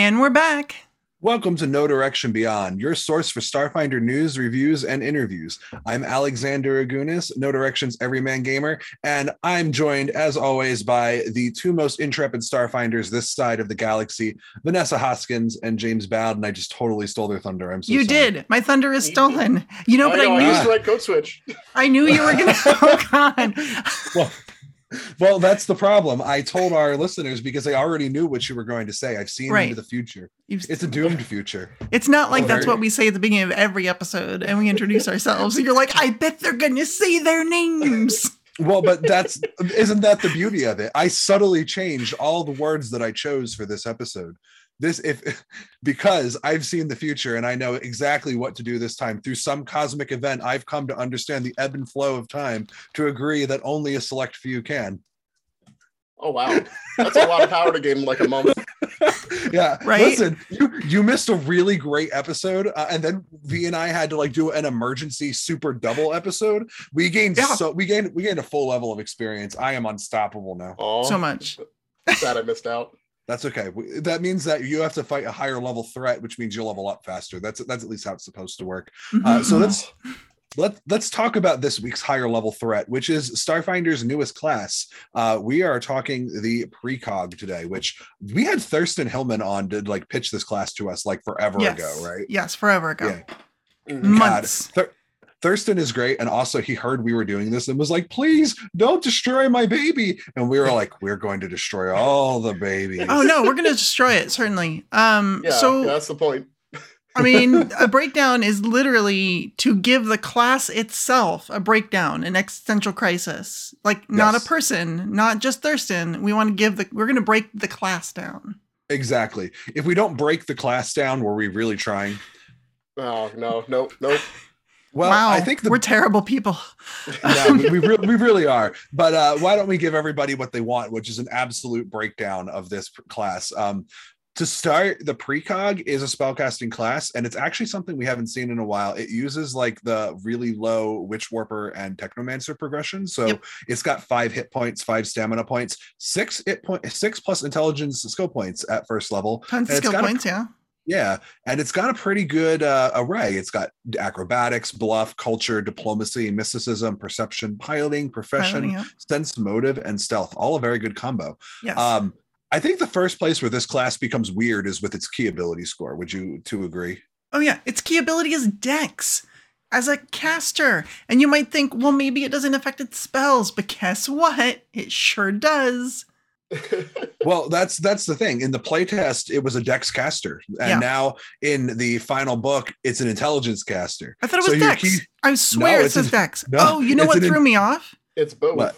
And we're back. Welcome to No Direction Beyond, your source for Starfinder news, reviews, and interviews. I'm Alexander Agunis, No Direction's Everyman Gamer, and I'm joined, as always, by the two most intrepid Starfinders this side of the galaxy, Vanessa Hoskins and James Bowden. I just totally stole their thunder. I'm so you sorry. did. My thunder is stolen. You know, I but I, know, I knew used the right code switch. I knew you were gonna. oh God. Well, well, that's the problem. I told our listeners because I already knew what you were going to say. I've seen Right. into the future. You've- It's a doomed future. It's not like that's what we say at the beginning of every episode, and we introduce ourselves. And you're like, I bet they're gonna say their names. Well, but that's isn't that the beauty of it? I subtly changed all the words that I chose for this episode. This if because I've seen the future and I know exactly what to do this time through some cosmic event. I've come to understand the ebb and flow of time to agree that only a select few can. Oh wow, that's a lot of power to gain in like a month. yeah, Right? Listen, you you missed a really great episode, uh, and then V and I had to like do an emergency super double episode. We gained Yeah. so we gained we gained a full level of experience. I am unstoppable now. Oh, So much. sad I missed out. That's okay. That means that you have to fight a higher level threat, which means you'll level up faster. That's that's at least how it's supposed to work. Uh, so Mhm. let's let let's talk about this week's higher level threat, which is Starfinder's newest class. Uh, we are talking the precog today, which we had Thurston Hillman on to like pitch this class to us like forever yes. ago, right? Yes, forever ago. Yeah. Months. Thurston is great, and also he heard we were doing this and was like, "Please don't destroy my baby." And we were like, "We're going to destroy all the babies." Oh no, we're gonna destroy it certainly. Um, Yeah, so yeah, that's the point. I mean, a breakdown is literally to give the class itself a breakdown, an existential crisis. Like not Yes. a person, not just Thurston. We want to give the we're gonna break the class down. Exactly. If we don't break the class down, were we really trying? Oh no, no, nope. Well, wow, I think the we're terrible people. no, we, we, re- we really are. But uh, why don't we give everybody what they want, which is an absolute breakdown of this class? Um, to start, the precog is a spellcasting class, and it's actually something we haven't seen in a while. It uses like the really low Witch Warper and Technomancer progression. So Yep. it's got five hit points, five stamina points, six hit point, six plus intelligence skill points at first level. Tons of skill got a points, yeah. Yeah, and it's got a pretty good uh, array. It's got acrobatics, bluff, culture, diplomacy, mysticism, perception, piloting, profession, Piloting, yeah. sense motive, and stealth. All a very good combo. Yes. Um, I think the first place where this class becomes weird is with its key ability score. Would you two agree? oh yeah, its key ability is Dex. As a caster, and you might think, well, maybe it doesn't affect its spells, but guess what? It sure does. Well, that's that's the thing. In the playtest, it was a dex caster, and Yeah. now in the final book, it's an intelligence caster. I thought it was your Dex. key- I swear it it's says an- Dex. no, oh, you know what threw in- me off? it's both. What?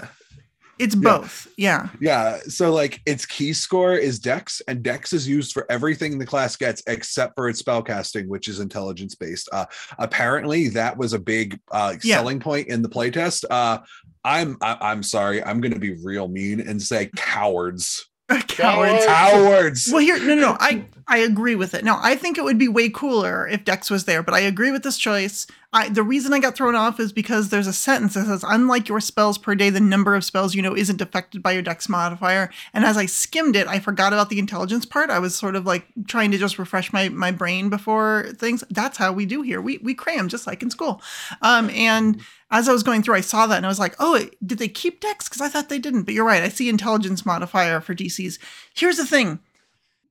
It's both. Yeah. Yeah, so like its key score is Dex, and Dex is used for everything the class gets except for its spellcasting, which is intelligence based. Uh, apparently, that was a big uh, Yeah. selling point in the playtest. Uh, I'm I, I'm sorry, I'm going to be real mean and say cowards, Cowards. cowards. Well, here, no, no, no. I, I agree with it. No, I think it would be way cooler if Dex was there, but I agree with this choice. I, the reason I got thrown off is because there's a sentence that says, unlike your spells per day, the number of spells you know isn't affected by your Dex modifier. And as I skimmed it, I forgot about the intelligence part. I was sort of like trying to just refresh my, my brain before things. That's how we do here. We, we cram just like in school. Um, and as I was going through, I saw that and I was like, oh, did they keep Dex? Because I thought they didn't. But you're right. I see intelligence modifier for DCs. Here's the thing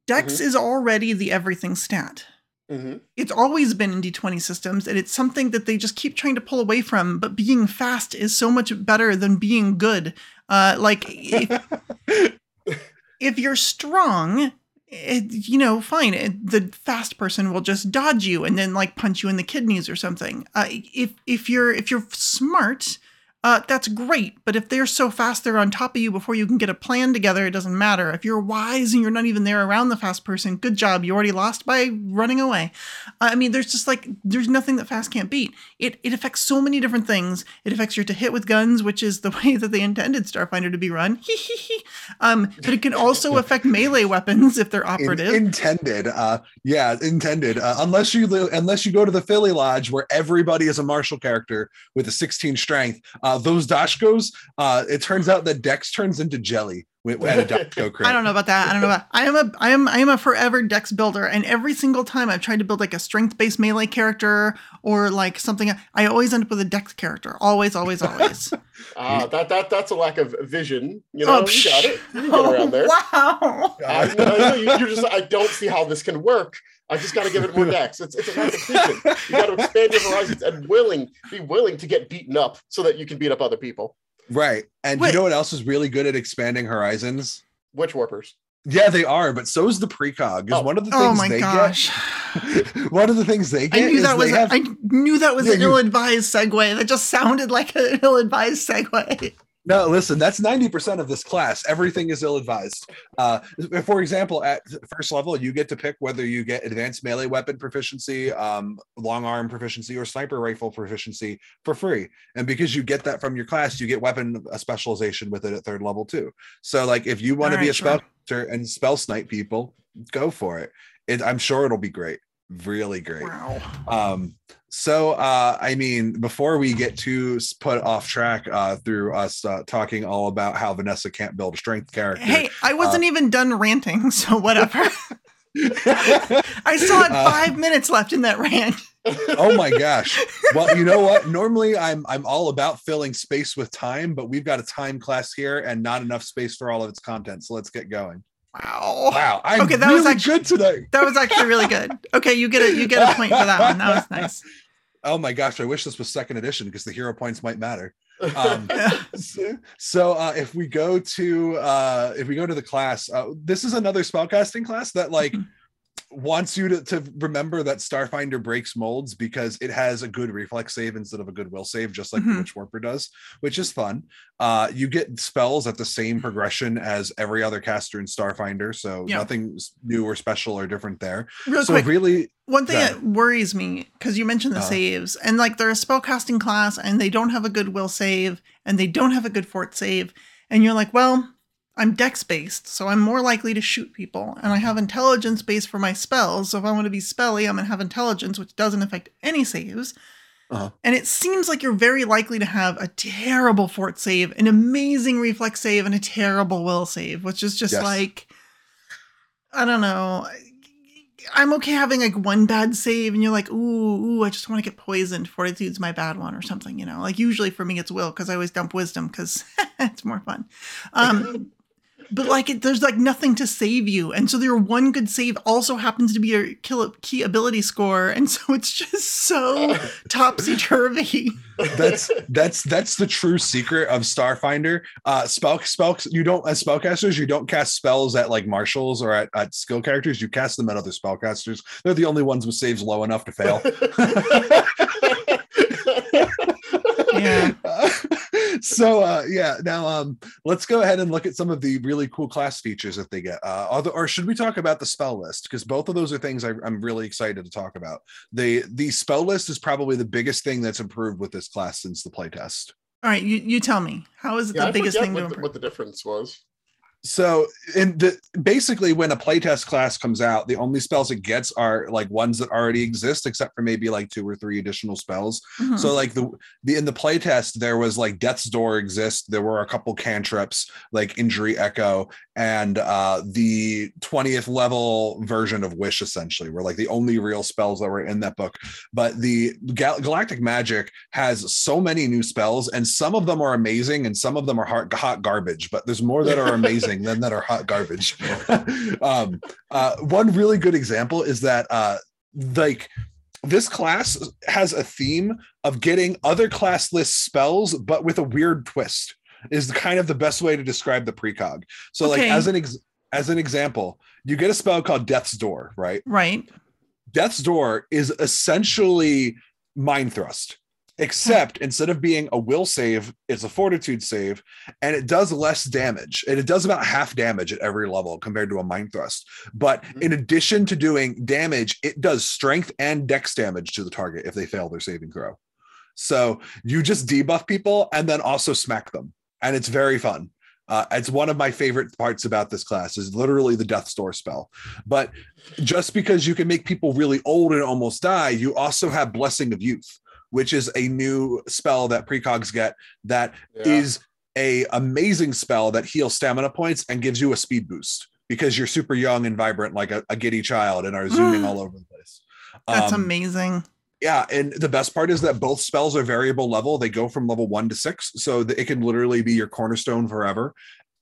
Dex is already the everything stat. hmm It's always been in D20 systems, and it's something that they just keep trying to pull away from. But being fast is so much better than being good. Uh, like, if, if you're strong, it, you know, fine. It, the fast person will just dodge you and then like punch you in the kidneys or something. Uh, if if you're if you're smart, uh, that's great. But if they're so fast they're on top of you before you can get a plan together, it doesn't matter. If you're wise and you're not even there around the fast person, good job. You already lost by running away. I mean, there's just like there's nothing that fast can't beat. It it affects so many different things. It affects your to hit with guns, which is the way that they intended Starfinder to be run. um, but it can also affect melee weapons if they're In- operative. intended, uh, yeah, intended. Uh, unless you li- unless you go to the Philly Lodge where everybody is a martial character with a 16 strength, uh, those Dashkos, uh, it turns out that Dex turns into jelly at a Dodge Go crit. I don't know about that. I don't know about. I am a I am I am a forever dex builder, and every single time I've tried to build like a strength based melee character or like something, I always end up with a dex character. Always, always, always. Ah, that that that's a lack of vision. You know, Oh, you got it. You can get oh, around there. Wow. I, no, no, you, you're just. I don't see how this can work. I just got to give it more dex. It's, it's a lack of vision. You got to expand your horizons and willing, be willing to get beaten up so that you can beat up other people. Right. And Wait. you know what else is really good at expanding horizons? Witch warpers. Yeah, they are, but so is the precog. Is Oh. one of the oh things Oh my they gosh. get. one of the things they get. I knew is that was have, I knew that was Yeah, an you- ill-advised segue. That just sounded like an ill-advised segue. no. Listen, that's ninety percent of this class. Everything is ill-advised. Uh, for example, at first level, you get to pick whether you get advanced melee weapon proficiency, um, long arm proficiency, or sniper rifle proficiency for free. And because you get that from your class, you get weapon uh, specialization with it at third level too. So, like, if you want to be a spellcaster and spell snipe people, go for it. it. I'm sure it'll be great. Really great. Wow. Um, so uh, I mean, before we get too put off track uh, through us uh, talking all about how Vanessa can't build a strength character, Hey, I Uh, wasn't even done ranting, so whatever. I still had Uh, five minutes left in that rant. oh my gosh. Well, you know what? Normally I'm I'm all about filling space with time, but we've got a time class here and not enough space for all of its content. So let's get going. Wow. Wow, I'm Okay, that really was actu- good today. That was actually really good. Okay, you get a you get a point for that one. That was nice. Oh my gosh, I wish this was second edition because the hero points might matter. Um, so, so, uh, if we go to uh, if we go to the class, uh, this is another spellcasting class that like Mhm. Wants you to, to remember that Starfinder breaks molds because it has a good reflex save instead of a good will save, just like Mhm. the Witch Warper does, which is fun. Uh, you get spells at the same progression as every other caster in Starfinder, so Yeah. nothing's new or special or different there. Real so quick, really, one thing go that worries me because you mentioned the Uh-huh. saves and like they're a spellcasting class and they don't have a good will save and they don't have a good fort save and you're like well i'm dex based so i'm more likely to shoot people and i have intelligence based for my spells so if i want to be spelly i'm going to have intelligence which doesn't affect any saves Uh-huh. and it seems like you're very likely to have a terrible fort save an amazing reflex save and a terrible will save which is just Yes. like i don't know I'm okay having like one bad save, and you're like, ooh, ooh, I just want to get poisoned. Fortitude's my bad one, or something, you know. Like usually for me, it's will because I always dump wisdom because it's more fun. Um, but like, it, there's like nothing to save you, and so your one good save also happens to be your kill key ability score, and so it's just so topsy turvy. that's that's that's the true secret of Starfinder. Uh spell spell you don't as spellcasters, you don't cast spells at like marshals or at, at skill characters, you cast them at other spellcasters. They're the only ones with saves low enough to fail. Yeah. So uh yeah, now um let's go ahead and look at some of the really cool class features that they get. Uh other, or should we talk about the spell list? Because both of those are things I, I'm really excited to talk about. The the spell list is probably the biggest thing that's improved with this class since the playtest. All right, you, you tell me, how is it Yeah, the I biggest thing to what the, what the difference was. So in the basically when a playtest class comes out the only spells it gets are like ones that already exist except for maybe like two or three additional spells. Mhm. so like the, the in the playtest there was like death's door exist. There were a couple cantrips like injury echo and uh the 20th level version of wish essentially were like the only real spells that were in that book. But the Gal- galactic magic has so many new spells and some of them are amazing and some of them are hot, hot garbage but there's more that are amazing than that are hot garbage. Um uh one really good example is that uh like this class has a theme of getting other class list spells but with a weird twist is kind of the best way to describe the precog. So like as an ex- as an example you get a spell called death's door right? Right. Death's Door is essentially Mind Thrust, except instead of being a will save, it's a fortitude save, and it does less damage. And it does about half damage at every level compared to a Mind Thrust. But Mhm. in addition to doing damage, it does strength and dex damage to the target if they fail their saving throw. So you just debuff people and then also smack them. And it's very fun. Uh, it's one of my favorite parts about this class is literally the death's door spell. But just because you can make people really old and almost die, you also have blessing of youth, which is a new spell that precogs get that is a amazing spell that heals stamina points and gives you a speed boost because you're super young and vibrant like a, a giddy child and are zooming all over the place. That's Um, amazing. yeah, and the best part is that both spells are variable level. They go from level one to six, so that it can literally be your cornerstone forever.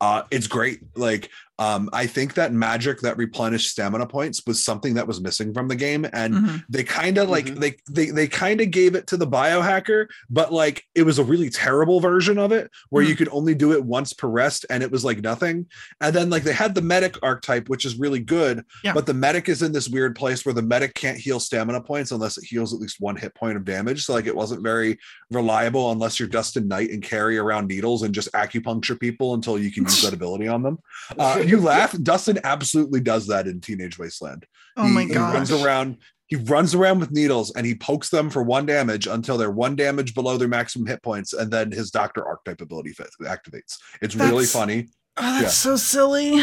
Uh, it's great. Like, um, I think that magic that replenished stamina points was something that was missing from the game, and Mhm. they kind of like Mhm. they they they kind of gave it to the biohacker, but like it was a really terrible version of it where Hmm. you could only do it once per rest, and it was like nothing. And then like they had the medic archetype, which is really good, Yeah. but the medic is in this weird place where the medic can't heal stamina points unless it heals at least one hit point of damage. So like it wasn't very reliable unless you're Dustin Knight and carry around needles and just acupuncture people until you can use that ability on them. Uh, you laugh. Dustin absolutely does that in Teenage Wasteland. Oh he, my god! he runs around. He runs around with needles and he pokes them for one damage until they're one damage below their maximum hit points, and then his Doctor Archetype ability activates. It's really funny. Oh, that's yeah. so silly.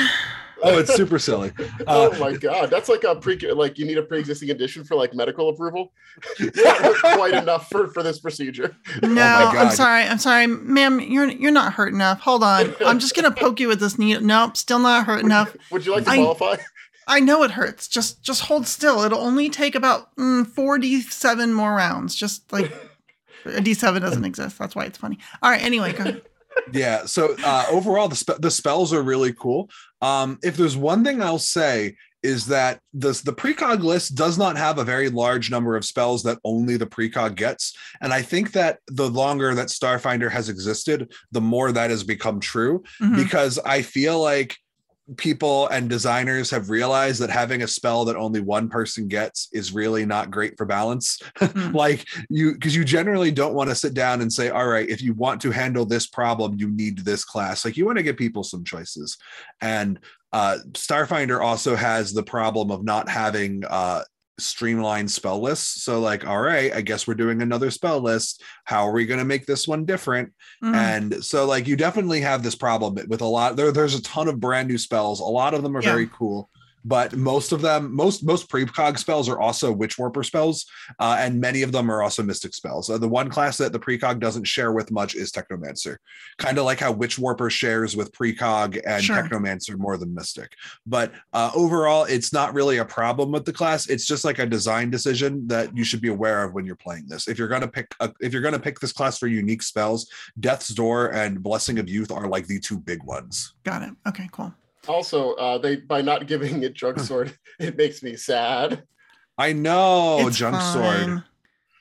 Oh, it's super silly. oh Uh, my god, that's like a pre like you need a pre-existing edition for like medical approval. You quite enough for for this procedure. No, Oh my I'm sorry. I'm sorry, ma'am. You're you're not hurt enough. Hold on. I'm just gonna poke you with this needle. Nope, still not hurt enough. Would you like to I- qualify? I know it hurts. Just just hold still. It'll only take about mm, 47 more rounds. Just like a D7 doesn't exist. That's why it's funny. All right. Anyway, go ahead. Yeah so uh overall the, spe- the spells are really cool um if there's one thing i'll say is that the the precog list does not have a very large number of spells that only the precog gets and i think that the longer that starfinder has existed the more that has become true Mhm. because i feel like people and designers have realized that having a spell that only one person gets is really not great for balance. Mm. like you because you generally don't want to sit down and say all right if you want to handle this problem you need this class. Like you want to give people some choices. And uh starfinder also has the problem of not having uh streamlined spell lists so like all right i guess we're doing another spell list. How are we going to make this one different? Mm. and so like you definitely have this problem with a lot there there's a ton of brand new spells. A lot of them are Yeah. very cool but most of them most most precog spells are also witch warper spells uh, and many of them are also mystic spells uh, the one class that the precog doesn't share with much is technomancer kind of like how witch warper shares with precog and Sure. technomancer more than mystic but uh, overall it's not really a problem with the class it's just like a design decision that you should be aware of when you're playing this if you're to pick a, if you're to pick this class for unique spells death's door and blessing of youth are like the two big ones Got it. Okay, cool. Also, uh, they by not giving it Junk sword, it makes me sad. i know It's junk sword fine.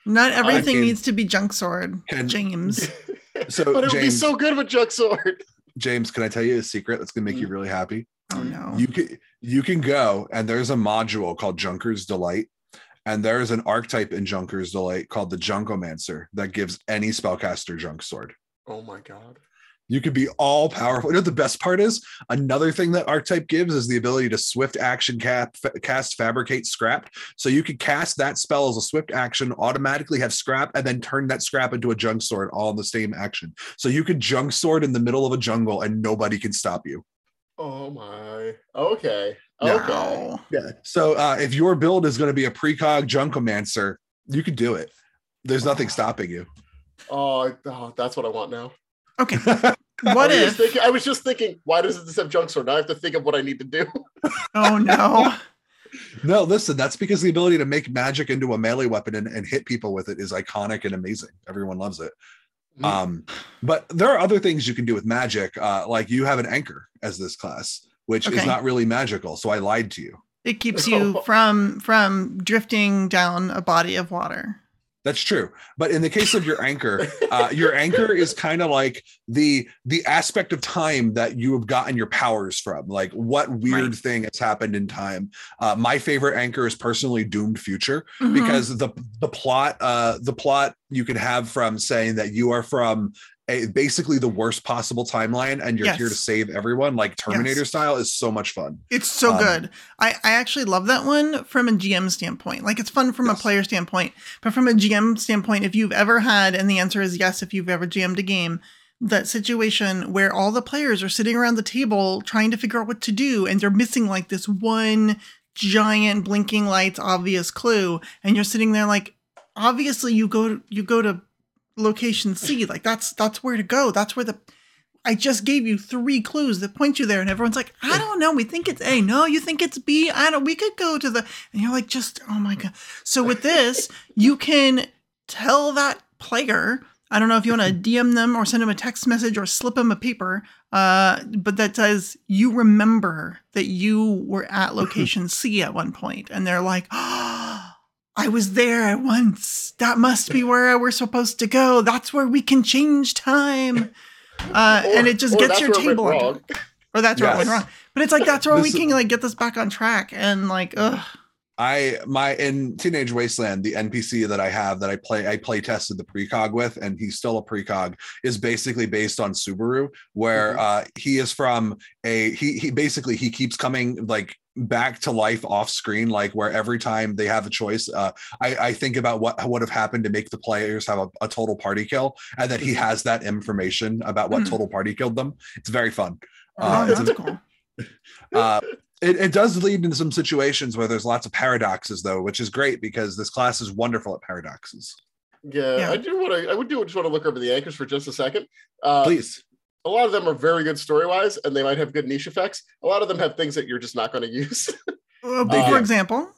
Not everything mean- needs to be junk sword, Can- James. so but it would be james so good with Junk sword. james can i tell you a secret that's going to make you really happy Oh no. you can you can go and there's a module called Junker's Delight, and there's an archetype in Junker's Delight called the Junkomancer that gives any spellcaster junk sword. Oh my god. You could be all powerful. You know the best part is? Another thing that archetype gives is the ability to swift action cap, cast fabricate scrap. So you could cast that spell as a swift action, automatically have scrap, and then turn that scrap into a junk sword all in the same action. So you could junk sword in the middle of a jungle and nobody can stop you. Oh my. Okay. Okay. Wow. Yeah. So uh, if your build is going to be a precog junkomancer, you could do it. There's nothing stopping you. Oh, oh, that's what I want now. Okay. I What was, just if? thinking, I was just thinking, why does this have junk sword? Now I have to think of what I need to do. Oh no. No, listen, that's because the ability to make magic into a melee weapon and, and hit people with it is iconic and amazing. Everyone loves it. Mhm. Um, but there are other things you can do with magic. Uh, like you have an anchor as this class, which is not really magical. So I lied to you. It keeps you from from drifting down a body of water. That's true. But in the case of your anchor, uh, your anchor is kind of like the the aspect of time that you have gotten your powers from. Like what weird Right. thing has happened in time. Uh, my favorite anchor is personally Doomed Future Mhm. because the the plot uh, the plot you can have from saying that you are from a, basically the worst possible timeline and you're here to save everyone, like Terminator Yes. style, is so much fun. It's so Um, good. I, I actually love that one from a GM standpoint. Like it's fun from Yes. a player standpoint, but from a GM standpoint, if you've ever had, and the answer is yes, if you've ever GM'd a game, that situation where all the players are sitting around the table trying to figure out what to do, and they're missing like this one giant blinking lights obvious clue, and you're sitting there like, obviously you go you go to location C, like that's that's where to go. That's where the I just gave you three clues that point you there, and everyone's like, I don't know. We think it's A. No, you think it's B. I don't. We could go to the. And you're like, just oh my god. So with this, you can tell that player. I don't know if you want to DM them or send them a text message or slip them a paper, uh, but that says you remember that you were at location C at one point, and they're like, oh, I was there at once. That must be where we're supposed to go. That's where we can change time. Uh, Or- and it just gets your where it went table on wrong. or that's where it went wrong. But it's like that's where we can like get this back on track and like ugh. I my in Teenage Wasteland, the NPC that I have that I play I play tested the precog with, and he's still a precog, is basically based on Subaru, where Mhm. uh he is from a he he basically he keeps coming like back to life off screen, like where every time they have a choice, uh I, I think about what would have happened to make the players have a, a total party kill, and that he Mm-hmm. has that information about what Mhm. total party killed them. It's very fun. oh, Uh, it's that's cool. uh, it, it does lead into some situations where there's lots of paradoxes though which is great because this class is wonderful at paradoxes Yeah, Yeah. I do want to. I would do just want to look over the anchors for just a second. Uh, please a lot of them are very good story wise, and they might have good niche effects. A lot of them have things that you're just not going to use. Uh, for do. example,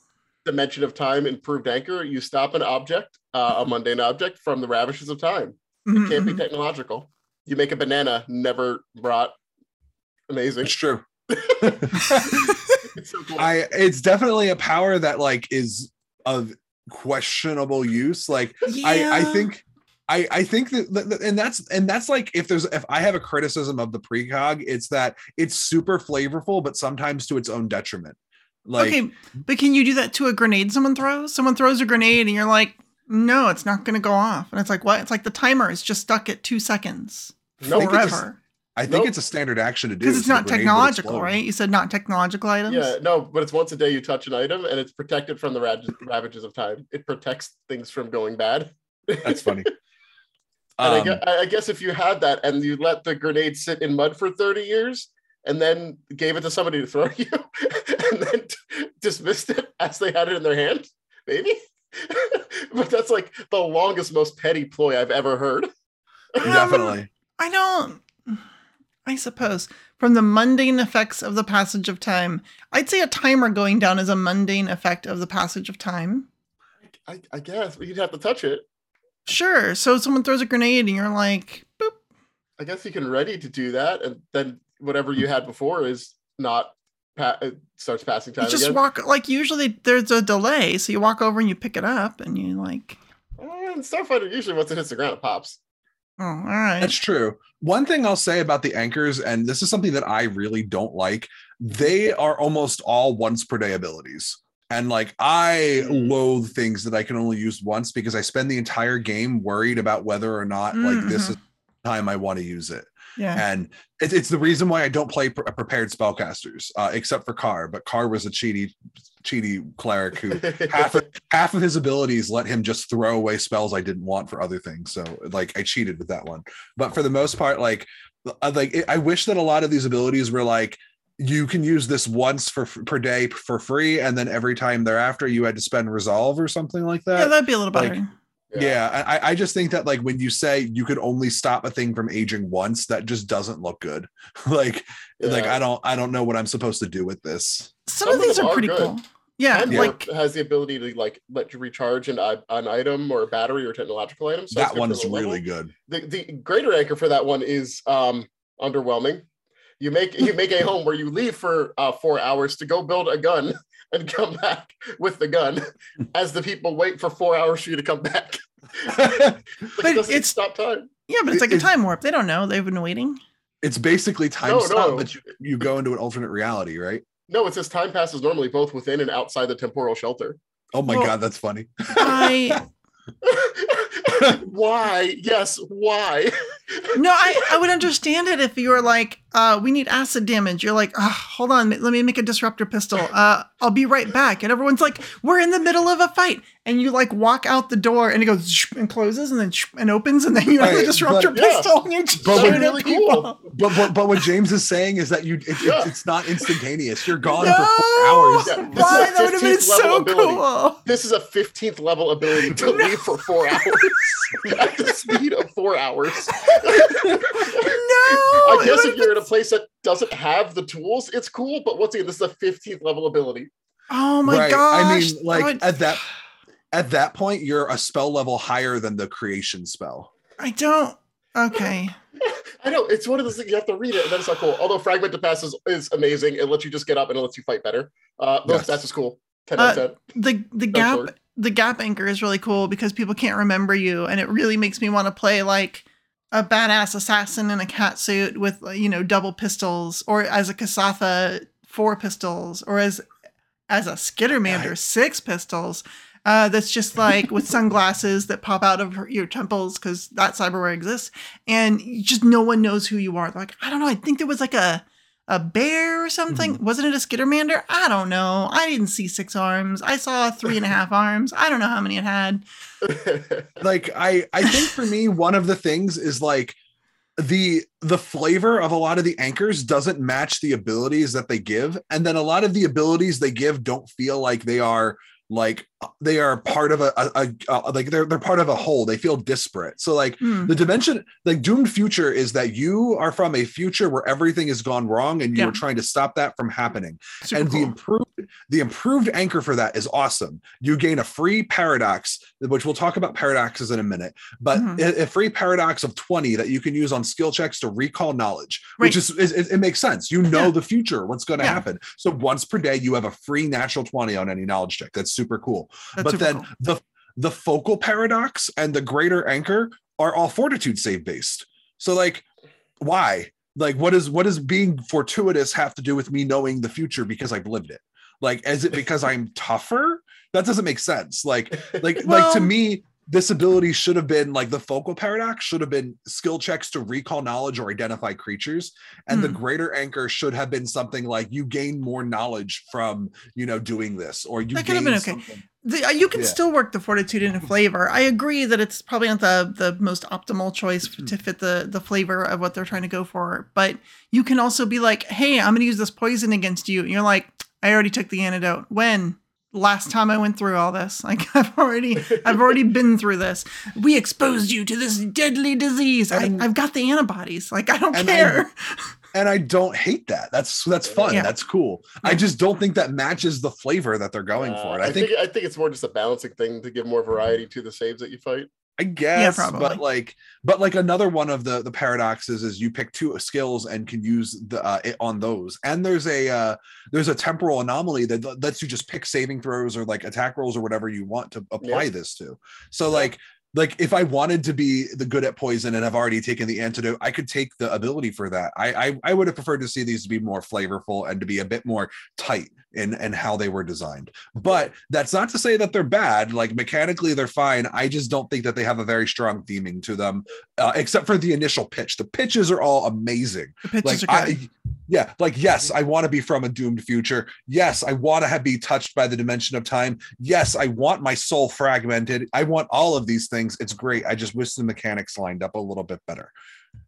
Dimension of time, improved anchor. You stop an object, uh, a mundane object, from the ravishes of time. mhm, Can't be mhm. technological. You make a banana, never brought. Amazing. it's true It's so cool. i it's definitely a power that like is of questionable use like I, I think I, I think that, that- that- and that's and that's like if there's if I have a criticism of the precog, it's that it's super flavorful, but sometimes to its own detriment. Like okay, but can you do that to a grenade someone throws? Someone throws a grenade and you're like, no, it's not going to go off. And it's like, what? It's like the timer is just stuck at two seconds No, think it forever. I think Nope. it's a standard action to do. Because it's not technological, right? You said not technological items? yeah, no, but it's once a day you touch an item, and it's protected from the ravages of time. It protects things from going bad. That's funny. And I, Um, gue- I guess if you had that and you let the grenade sit in mud for 30 years and then gave it to somebody to throw you and then t- dismissed it as they had it in their hand, maybe. but that's like the longest, most petty ploy I've ever heard. Um, definitely. I don't. I suppose from the mundane effects of the passage of time, I'd say a timer going down is a mundane effect of the passage of time. I, I guess but you'd have to touch it. Sure. So someone throws a grenade and you're like, boop. I guess you can ready to do that, and then whatever you had before is not pa- it starts passing time You just again. walk like usually there's a delay, so you walk over and you pick it up and you like, Uh, and Starfinder usually once it hits the ground, it pops. oh, all right. That's true. One thing I'll say about the anchors, and this is something that I really don't like, they are almost all once per day abilities. And like I loathe things that I can only use once because I spend the entire game worried about whether or not like this Mhm. is the time I want to use it. yeah. And it's, it's the reason why I don't play pre- prepared spellcasters, uh, except for Carr. But Carr was a cheaty, cheaty cleric who half of, half of his abilities let him just throw away spells I didn't want for other things. So like I cheated with that one. But for the most part, like uh, like I wish that a lot of these abilities were like you can use this once for per day for free, and then every time thereafter you had to spend resolve or something like that. yeah, that. that'd be a little like, better. yeah, I, I just think that like when you say you could only stop a thing from aging once, that just doesn't look good. like like I don't I don't know what I'm supposed to do with this. Some, some of of these are are pretty good. cool. Yeah, Time Yeah. like has the ability to like let you recharge an, an item or a battery or technological item. So it's that good for one's the level. really good. The, the greater anchor for that one is um, underwhelming. You make you make a home where you leave for uh, four hours to go build a gun and come back with the gun, as the people wait for four hours for you to come back. But but it's it's- stop time. yeah, but it's like a time warp. They don't know. They've been waiting. it's basically time No, stop, no. but you, you go into an alternate reality, right? No, it says time passes normally both within and outside the temporal shelter. Oh my Well- god, that's funny. I why? Yes, why? No, I, I would understand it if you were like, uh, we need acid damage. You're like, "Ah, hold on, let me make a disruptor pistol. Uh, I'll be right back. And everyone's like, we're in the middle of a fight. And you like walk out the door and it goes and closes and then "Shh," and opens and then you have Right, a disruptor but- yeah. pistol and you're just But shooting really people. cool. But but but what James is saying is that you it, Yeah. it's, it's not instantaneous. You're gone No! for four hours. Yeah, this is Why? a That would have been 15th level so ability. cool. This is a 15th level ability to No. leave for four hours at the speed of four hours. no. I guess if you're in a place that doesn't have the tools, it's cool. But once again, this is a 15th level ability. Oh my Right, gosh. I mean, like, would- at that- At that point, you're a spell level higher than the creation spell. I don't. Okay. I know it's one of those things you have to read it, and then it's not cool. Although fragmented past is, is amazing, it lets you just get up and it lets you fight better. Uh, those Yes. that's just cool. Ten out of ten. The the Go gap for it. the gap anchor is really cool because people can't remember you, and it really makes me want to play like a badass assassin in a cat suit with you know double pistols, or as a Kasatha four pistols, or as as a Skittermander I- six pistols. Uh, that's just like with sunglasses that pop out of your temples because that cyberware exists, and just no one knows who you are. Like I don't know. I think there was like a a bear or something. Wasn't it a Skittermander? I don't know. I didn't see six arms. I saw three and a half arms. I don't know how many it had. like i i think for me one of the things is like the the flavor of a lot of the anchors doesn't match the abilities that they give and then a lot of the abilities they give don't feel like they are like they are part of a, a, a, a- like they're they're part of a whole. They feel disparate. So like Hmm. the dimension like doomed future is that you are from a future where everything has gone wrong and you're trying to stop that from happening. Super and the improved the improved anchor for that is awesome. You gain a free paradox which we'll talk about paradoxes in a minute but Mhm. a, free paradox of 20 that you can use on skill checks to recall knowledge which is, is it, it makes sense. You know Yeah. the future what's going to Yeah. happen. So once per day you have a free natural 20 on any knowledge check. That's super cool. That's but super then cool. the the focal paradox and the greater anchor are all fortitude save based. So like why? Like what is what does being fortuitous have to do with me knowing the future because i've lived it? Like is it because i'm tougher? That doesn't make sense. Like like like to me this ability should have been like the focal paradox should have been skill checks to recall knowledge or identify creatures and the Hmm. greater anchor should have been something like you gain more knowledge from you know doing this or you That could have been okay. The, uh, you can Yeah. still work the fortitude in flavor. I agree that it's probably not the the most optimal choice to fit the the flavor of what they're trying to go for. But you can also be like, "Hey, I'm going to use this poison against you." And you're like, "I already took the antidote." When? Last time I went through all this, like I've already, I've already been through this. We exposed you to this deadly disease. I, And- I've got the antibodies. Like I don't and I- care. and I don't hate that. That's that's fun. Yeah. That's cool. I just don't think that matches the flavor that they're going Uh, for. And I I think think I think it's more just a balancing thing to give more variety to the saves that you fight. I guess, probably. but like, but like another one of the the paradoxes is you pick two skills and can use the uh, it on those. And there's a uh, there's a temporal anomaly that l- lets you just pick saving throws or like attack rolls or whatever you want to apply Yeah. this to. So like. Like if I wanted to be the good at poison and I've already taken the antidote, I could take the ability for that. I I, I would have preferred to see these to be more flavorful and to be a bit more tight in and how they were designed. But that's not to say that they're bad. Like mechanically, they're fine. I just don't think that they have a very strong theming to them, uh, except for the initial pitch. The pitches are all amazing. The pitches Like are good. I, yeah, like yes, I want to be from a doomed future. Yes, I want to have be touched by the dimension of time. Yes, I want my soul fragmented. I want all of these things. It's great. I just wish the mechanics lined up a little bit better.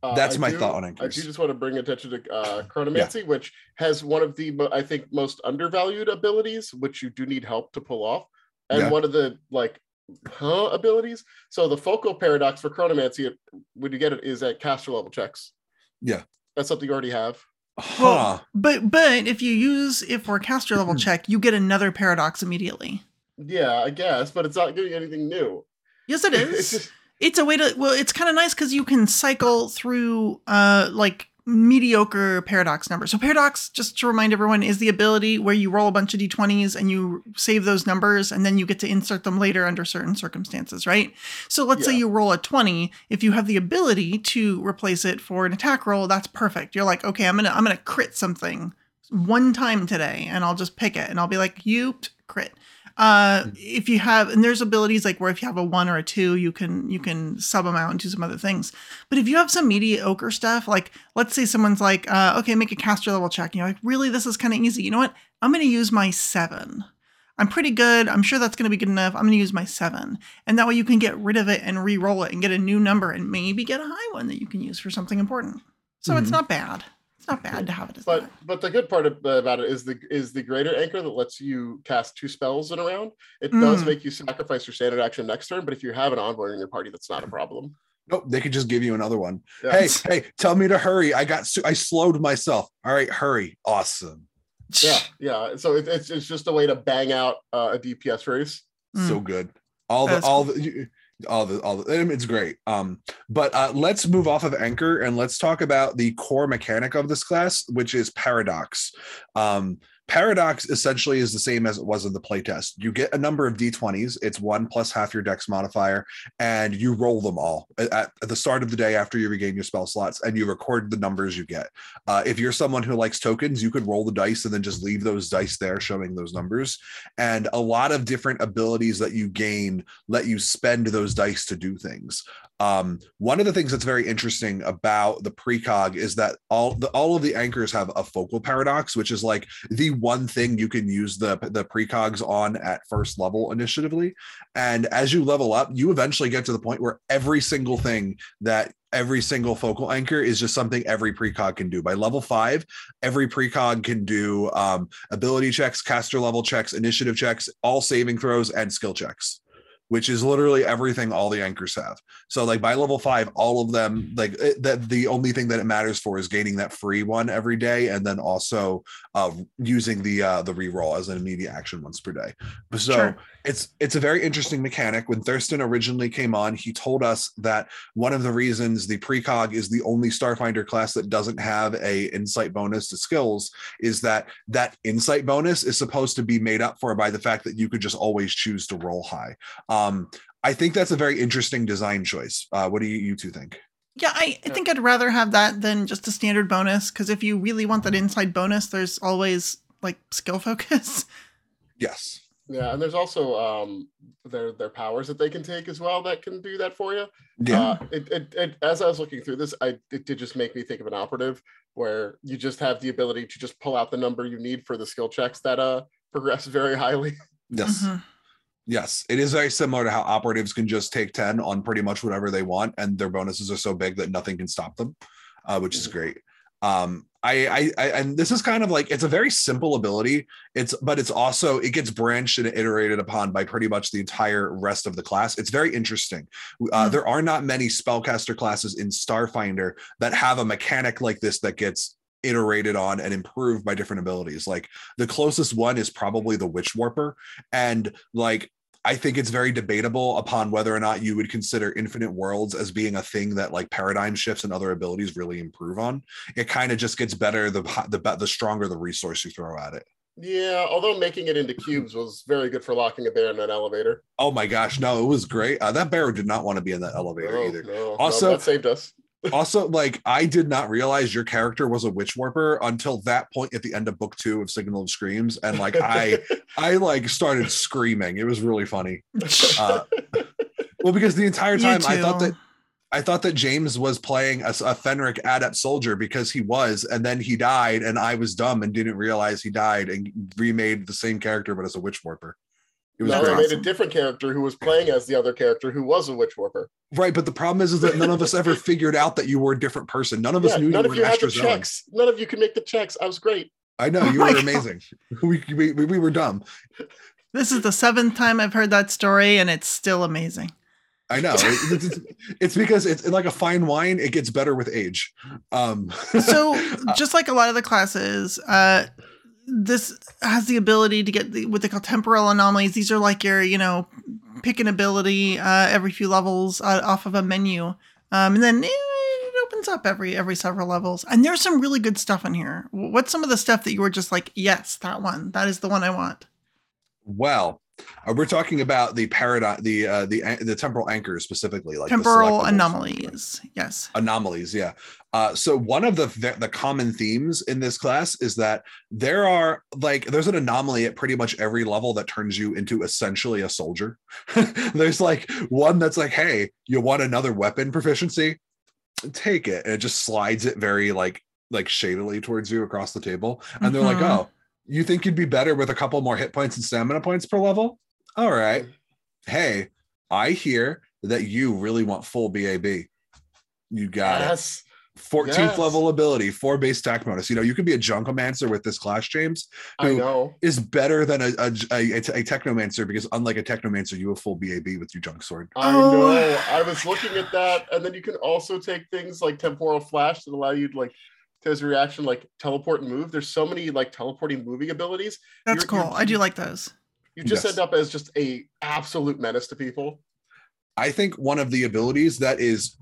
Uh, That's I my do- thought on I anchors. do just want to bring attention to uh, Chronomancy, which has one of the I think most undervalued abilities, which you do need help to pull off, and Yeah. one of the like huh abilities. So the focal paradox for Chronomancy, it- when you get it, is at caster level checks. Yeah. that's something you already have. Huh. Well, but but if you use it for a caster level Hmm. check, you get another paradox immediately. Yeah, I guess, but it's not giving anything new. Yes, It's is. It's a way to well, it's kind of nice because you can cycle through uh like mediocre paradox numbers. So paradox, just to remind everyone, is the ability where you roll a bunch of d20s and you save those numbers and then you get to insert them later under certain circumstances, right? So let's say you roll a 20, if you have the ability to replace it for an attack roll, that's perfect. You're like, okay, I'm gonna I'm gonna crit something one time today and I'll just pick it and I'll be like, you crit. Uh, if you have, and there's abilities like where if you have a one or a two, you can you can sub them out and do some other things. But if you have some mediocre stuff, like let's say someone's like, uh, okay, make a caster level check, and you're like, really, this is kind of easy. You know what? I'm going to use my seven. I'm pretty good. I'm sure that's going to be good enough. I'm going to use my seven, and that way you can get rid of it and re-roll it and get a new number and maybe get a high one that you can use for something important. So it's Mhm. not bad. It's not bad to have it as But that. but the good part about it is the is the greater anchor that lets you cast two spells in a round. It does Mm. make you sacrifice your standard action next turn, but if you have an envoy in your party, that's not a problem. Nope, they could just give you another one. Yeah. Hey, hey, tell me to hurry. I got su- I slowed myself. All right, hurry. Awesome. yeah, yeah. So it, it's it's just a way to bang out uh, a DPS race. Mm. So good. All the That's all the you- all the all the it's great. Um, but uh let's move off of anchor and let's talk about the core mechanic of this class, which is paradox. Um Paradox essentially is the same as it was in the playtest. You get a number of d20s. It's one plus half your dex modifier, and you roll them all at, the start of the day after you regain your spell slots, and you record the numbers you get. Uh, if you're someone who likes tokens, you could roll the dice and then just leave those dice there showing those numbers. And a lot of different abilities that you gain let you spend those dice to do things. Um, one of the things that's very interesting about the precog is that all the all of the anchors have a focal paradox, which is like the one thing you can use the the precogs on at first level initiatively. And as you level up, you eventually get to the point where every single thing that every single focal anchor is just something every precog can do. By level five, every precog can do um, ability checks, caster level checks, initiative checks, all saving throws, and skill checks. Which is literally everything all the anchors have. So, like by level five, all of them like that. The only thing that it matters for is gaining that free one every day, and then also uh, using the uh, the reroll as an immediate action once per day. So Sure. It's it's a very interesting mechanic. When Thurston originally came on, he told us that one of the reasons the precog is the only Starfinder class that doesn't have a insight bonus to skills is that that insight bonus is supposed to be made up for by the fact that you could just always choose to roll high. Um, I think that's a very interesting design choice. Uh, what do you, you two think? Yeah, I, I think I'd rather have that than just a standard bonus because if you really want that insight bonus, there's always like skill focus. Yes. Yeah, and there's also um their their powers that they can take as well that can do that for you. Yeah. Uh, it, it, it, as I was looking through this, I it did just make me think of an operative where you just have the ability to just pull out the number you need for the skill checks that uh progress very highly. yes. Mhm. Yes, it is very similar to how operatives can just take 10 on pretty much whatever they want, and their bonuses are so big that nothing can stop them, uh, which is Mhm. great. Um, I, I, I, and this is kind of like it's a very simple ability. It's, but it's also it gets branched and iterated upon by pretty much the entire rest of the class. It's very interesting. Uh, Mm. There are not many spellcaster classes in Starfinder that have a mechanic like this that gets iterated on and improved by different abilities. Like the closest one is probably the Witch Warper, and like I think it's very debatable upon whether or not you would consider infinite worlds as being a thing that like paradigm shifts and other abilities really improve on. It kind of just gets better the the the stronger the resource you throw at it. Yeah, although making it into cubes was very good for locking a bear in an elevator. Oh my gosh, no, it was great. Uh, that bear did not want to be in that elevator No, either. no, no, Also- that saved us. Also, like I did not realize your character was a witch warper until that point at the end of book two of Signal of Screams, and like I I like started screaming. It was really funny. Uh, well, because the entire time I thought that I thought that James was playing a phrenic adept soldier because he was, and then he died, and I was dumb and didn't realize he died and remade the same character but as a witch warper. It was now they made a different character who was playing as the other character who was a witch warper. right, but the problem is, is that none of us ever figured out that you were a different person. None of us Yeah, knew none you of were you had the checks. None of you could make the checks. I was great. I know Oh you my were God. amazing. We, we we were dumb. This is the seventh time I've heard that story, and it's still amazing. I know. It- it's, it's because it's like a fine wine. It gets better with age. Um, So, just like a lot of the classes, uh, this has the ability to get the, what they call temporal anomalies. These are like your, you know, pick an ability uh, every few levels uh, off of a menu, um, and then it opens up every every several levels. And there's some really good stuff in here. What's some of the stuff that you were just like, yes, that one, that is the one I want. well, uh, we're talking about the paradigm, the uh, the the temporal anchors specifically, like temporal anomalies. Yes. anomalies yeah uh, so one of the the common themes in this class is that there are like there's an anomaly at pretty much every level that turns you into essentially a soldier there's like one that's like hey you want another weapon proficiency take it and it just slides it very like like shadily towards you across the table and they're like Mhm. oh you think you'd be better with a couple more hit points and stamina points per level all right hey i hear that you really want full bab you got it 14th Yes. level ability, four base attack bonus. You know, you could be a Junkomancer with this class, James, I know. is better than a, a, a, a Technomancer because unlike a Technomancer, you have full BAB with your Junk Sword. I Oh. know. I was looking at that, and then you can also take things like temporal flash that allow you to like to his reaction, like teleport and move. There's so many like teleporting moving abilities. That's You're- cool. you're- I do like those. You just Yes. end up as just a absolute menace to people. I think one of the abilities that is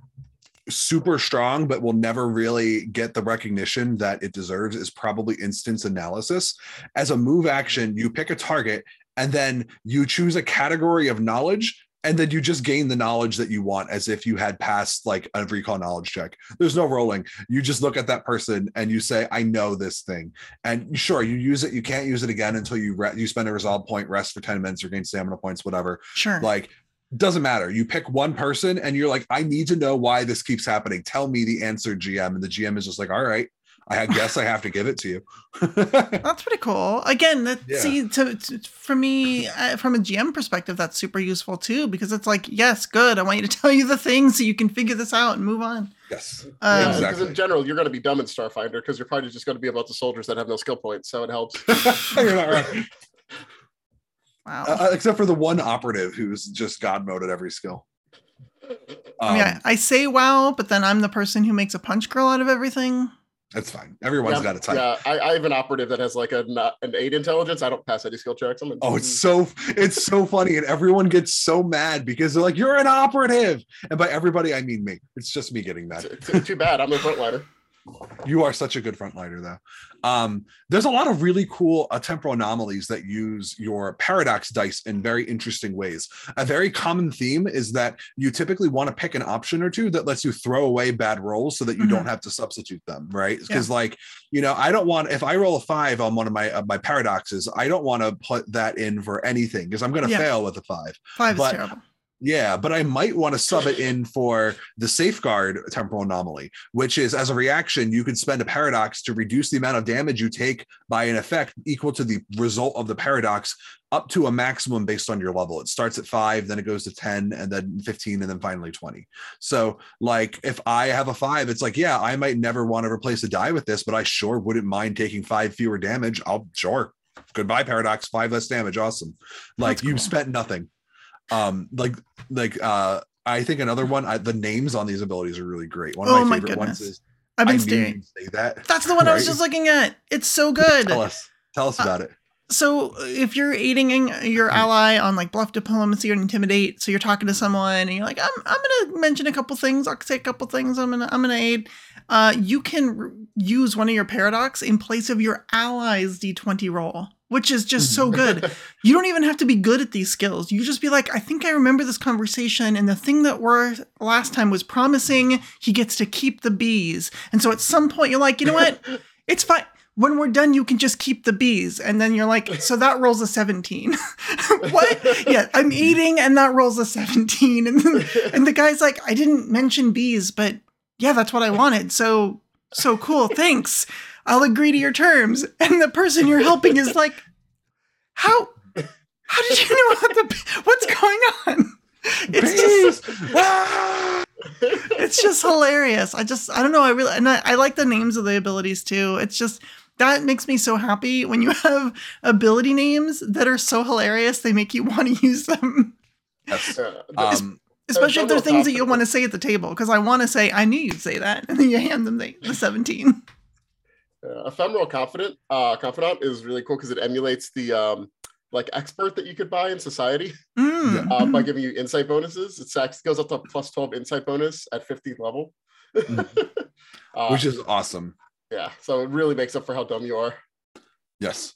super strong but will never really get the recognition that it deserves is probably instance analysis. As a move action, you pick a target and then you choose a category of knowledge and then you just gain the knowledge that you want as if you had passed like a recall knowledge check. There's no rolling. You just look at that person and you say, "I know this thing." And sure, you use it. You can't use it again until you re- you spend a resolve point, rest for 10 minutes, or gain stamina points, whatever Sure. like doesn't matter you pick one person and you're like i need to know why this keeps happening tell me the answer gm and the gm is just like all right i guess i have to give it to you That's pretty cool. Again, that Yeah. see to, to for me uh, from a GM perspective, that's super useful too because it's like, yes, good. I want you to tell you the things so you can figure this out and move on. yes Um, Yeah, because in general, you're going to be dumb in Starfinder because you're probably just going to be about the soldiers that have no skill points. So it helps. you're not wrong. Wow. Uh, except for the one operative who's just god mode at every skill I mean, um, I, I say wow, but then I'm the person who makes a punch girl out of everything. That's fine everyone's yeah, got a type Yeah, I, I have an operative that has like a not, an uh, eight intelligence. I don't pass any skill checks. I'm Oh, it's mm. so it's so funny, and everyone gets so mad because they're like, "You're an operative," and by everybody I mean me. It's just me getting mad. T- t- too bad. I'm the frontliner. You are such a good frontliner, though. Um, there's a lot of really cool uh, temporal anomalies that use your paradox dice in very interesting ways. A very common theme is that you typically want to pick an option or two that lets you throw away bad rolls so that you Mhm. don't have to substitute them, right? Because, like, you know, I don't want if I roll a five on one of my uh, my paradoxes, I don't want to put that in for anything because I'm going to Yeah. fail with a five. Five But- is terrible. Yeah, but I might want to sub it in for the safeguard temporal anomaly, which is as a reaction, you could spend a paradox to reduce the amount of damage you take by an effect equal to the result of the paradox up to a maximum based on your level. It starts at five, then it goes to 10, and then 15, and then finally 20. So, like, if I have a five, it's like, yeah, I might never want to replace a die with this, but I sure wouldn't mind taking five fewer damage. I'll sure. Goodbye, paradox, five less damage. Awesome. Like, That's you've spent nothing um like like uh i think another one I, the names on these abilities are really great one of Oh my my favorite ones is I've been staring. say that That's the one I was just looking at. It's so good. tell us tell us Uh, about it So if you're aiding your ally on like bluff diplomacy or intimidate, so you're talking to someone and you're like, I'm I'm gonna mention a couple things, I'll say a couple things, I'm gonna I'm gonna aid. Uh, you can r- use one of your paradox in place of your ally's d20 roll, which is just so good. you don't even have to be good at these skills. You just be like, I think I remember this conversation, and the thing that worked last time was promising he gets to keep the bees. And so at some point you're like, you know what? It's fine. When we're done, you can just keep the bees. And then you're like, so that rolls a 17. what? Yeah, I'm eating and that rolls a 17. And, then, and the guy's like, I didn't mention bees, but yeah, that's what I wanted. So, so cool. Thanks. I'll agree to your terms. And the person you're helping is like, how, how did you know about the, what's going on? It's just, Ah! it's just hilarious. I just I don't know. I really and I, I like the names of the abilities too. It's just that makes me so happy when you have ability names that are so hilarious they make you want to use them. Yes. Uh, um Especially if they're things that you confidence. want to say at the table. Because I want to say, I knew you'd say that. And then you hand them the, the 17. uh, ephemeral confident uh, confidant is really cool because it emulates the um, like expert that you could buy in society Mm. uh, by giving you insight bonuses. It actually goes up to plus 12 insight bonus at 50th level. Mhm. Uh, which is awesome yeah, so it really makes up for how dumb you are. Yes.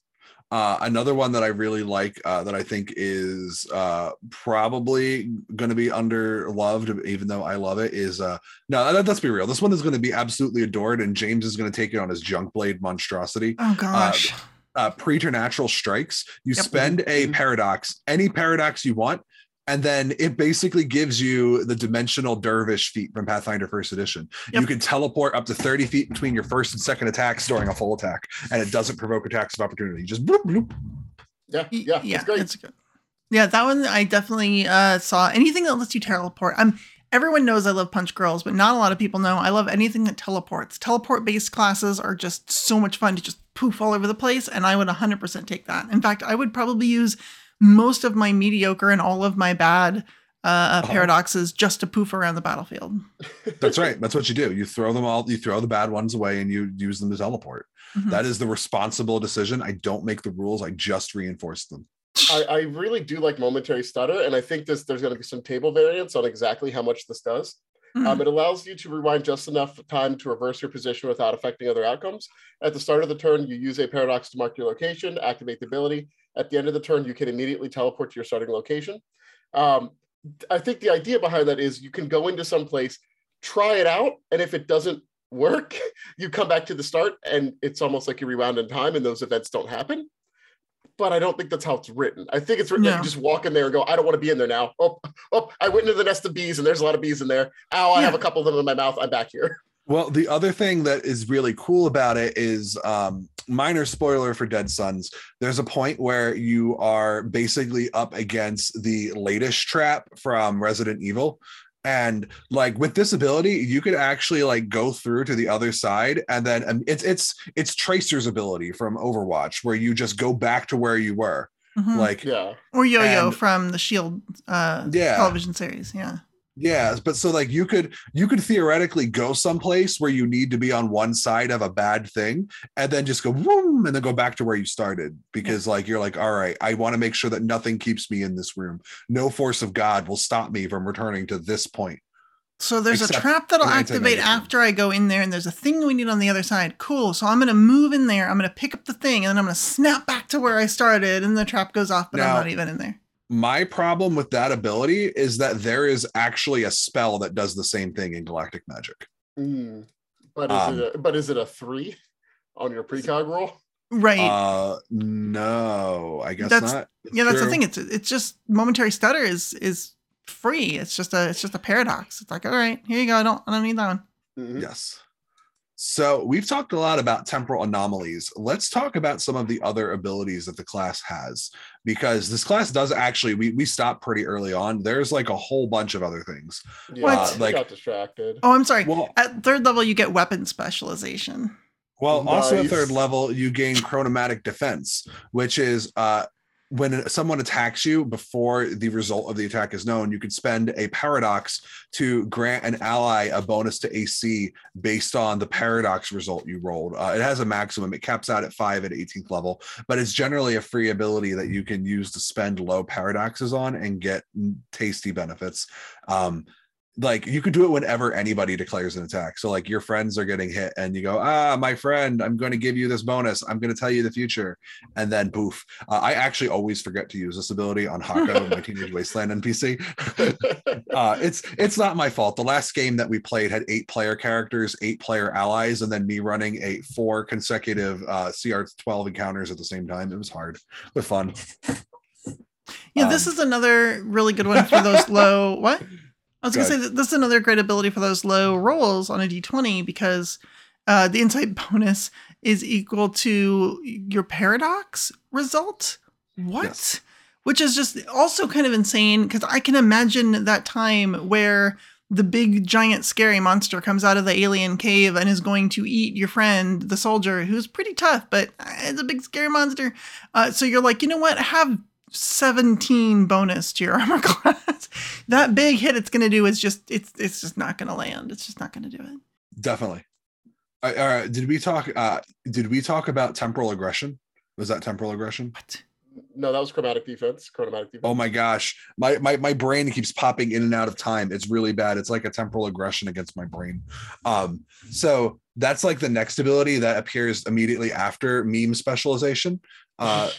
Uh, another one that I really like uh, that I think is uh, probably going to be under loved, even though I love it, is uh, no, let, us be real. This one is going to be absolutely adored, and James is going to take it on his junk blade monstrosity. Oh, gosh. Uh, preternatural strikes. You Yep. spend a Mhm. paradox, any paradox you want, and then it basically gives you the dimensional dervish feat from Pathfinder First Edition. You can teleport up to 30 feet between your first and second attacks during a full attack, and it doesn't provoke attacks of opportunity. You just bloop, bloop. Yeah, yeah, yeah, it's great. It's good. Yeah, that one I definitely uh, saw. Anything that lets you teleport. I'm everyone knows I love Punch Girls, but not a lot of people know I love anything that teleports. Teleport based classes are just so much fun to just poof all over the place, and I would 100% take that. In fact, I would probably use most of my mediocre and all of my bad uh, Oh. paradoxes just to poof around the battlefield. That's right. That's what you do. You throw them all, you throw the bad ones away and you use them to teleport. Mhm. That is the responsible decision. I don't make the rules, I just reinforce them. I, I really do like momentary stutter, and I think this there's going to be some table variance on exactly how much this does. Mhm. Um, it allows you to rewind just enough time to reverse your position without affecting other outcomes. At the start of the turn, you use a paradox to mark your location, activate the ability. At the end of the turn, you can immediately teleport to your starting location. Um, I think the idea behind that is you can go into some place, try it out, and if it doesn't work, you come back to the start, and it's almost like you rewound in time, and those events don't happen. But I don't think that's how it's written. I think it's written that No. you just walk in there and go, I don't want to be in there now. Oh, oh, I went into the nest of bees, and there's a lot of bees in there. Ow, I have a couple of them in my mouth. I'm back here. Well, the other thing that is really cool about it is um, minor spoiler for Dead Suns. There's a point where you are basically up against the latest trap from Resident Evil. And like with this ability, you could actually like go through to the other side, and then um, it's it's it's Tracer's ability from Overwatch, where you just go back to where you were. Mhm. Like Yeah. or Yo Yo and- from the Shield uh, Yeah. television series. Yeah. Yeah, but so like you could you could theoretically go someplace where you need to be on one side of a bad thing and then just go boom and then go back to where you started because like you're like all right, I want to make sure that nothing keeps me in this room. No force of God will stop me from returning to this point. So there's Except a trap that'll activate after I go in there, and there's a thing we need on the other side. Cool. So I'm gonna move in there. I'm gonna pick up the thing, and then I'm gonna snap back to where I started, and the trap goes off, but Now- I'm not even in there. My problem with that ability is that there is actually a spell that does the same thing in Galactic Magic. Mm. But is Um, it a, but is it a three on your precog roll? Right. Uh no, I guess That's- not. It's yeah, that's the thing. It's it's just momentary stutter is is free. It's just a it's just a paradox. It's like all right, here you go. I don't I don't need that one. Mhm. Yes. So we've talked a lot about temporal anomalies. Let's talk about some of the other abilities that the class has, because this class does actually we we stopped pretty early on. There's like a whole bunch of other things. Yeah, What? I Like- got distracted. Oh, I'm sorry. Well, At third level, you get weapon specialization. well, also at third level, you gain chronomatic defense, which is uh when someone attacks you before the result of the attack is known, you can spend a paradox to grant an ally a bonus to AC based on the paradox result you rolled. Uh, it has a maximum, it caps out at five at 18th level, but it's generally a free ability that you can use to spend low paradoxes on and get tasty benefits. Um, like you could do it whenever anybody declares an attack. So like your friends are getting hit and you go, ah, my friend, I'm going to give you this bonus. I'm going to tell you the future. And then poof. Uh, I actually always forget to use this ability on Hako, my Teenage Wasteland NPC. uh, it's it's not my fault. The last game that we played had eight player characters, eight player allies, and then me running a four consecutive uh, CR12 encounters at the same time. It was hard, but fun. Yeah, this Um, is another really good one for those low. What? I was gonna say that this is another great ability for those low rolls on a d20 because uh, the insight bonus is equal to your paradox result. What? Yes. Which is just also kind of insane because I can imagine that time where the big giant scary monster comes out of the alien cave and is going to eat your friend, the soldier, who's pretty tough, but uh, it's a big scary monster. Uh, so you're like, you know what? Have 17 bonus to your armor class. that big hit it's gonna do is just it's it's just not gonna land. It's just not gonna do it. Definitely. Uh, all right. Did we talk? Uh, did we talk about temporal aggression? Was that temporal aggression? What? no, that was chromatic defense. Chromatic defense. Oh my gosh, my, my my brain keeps popping in and out of time. It's really bad. It's like a temporal aggression against my brain. Um, so that's like the next ability that appears immediately after meme specialization. Uh,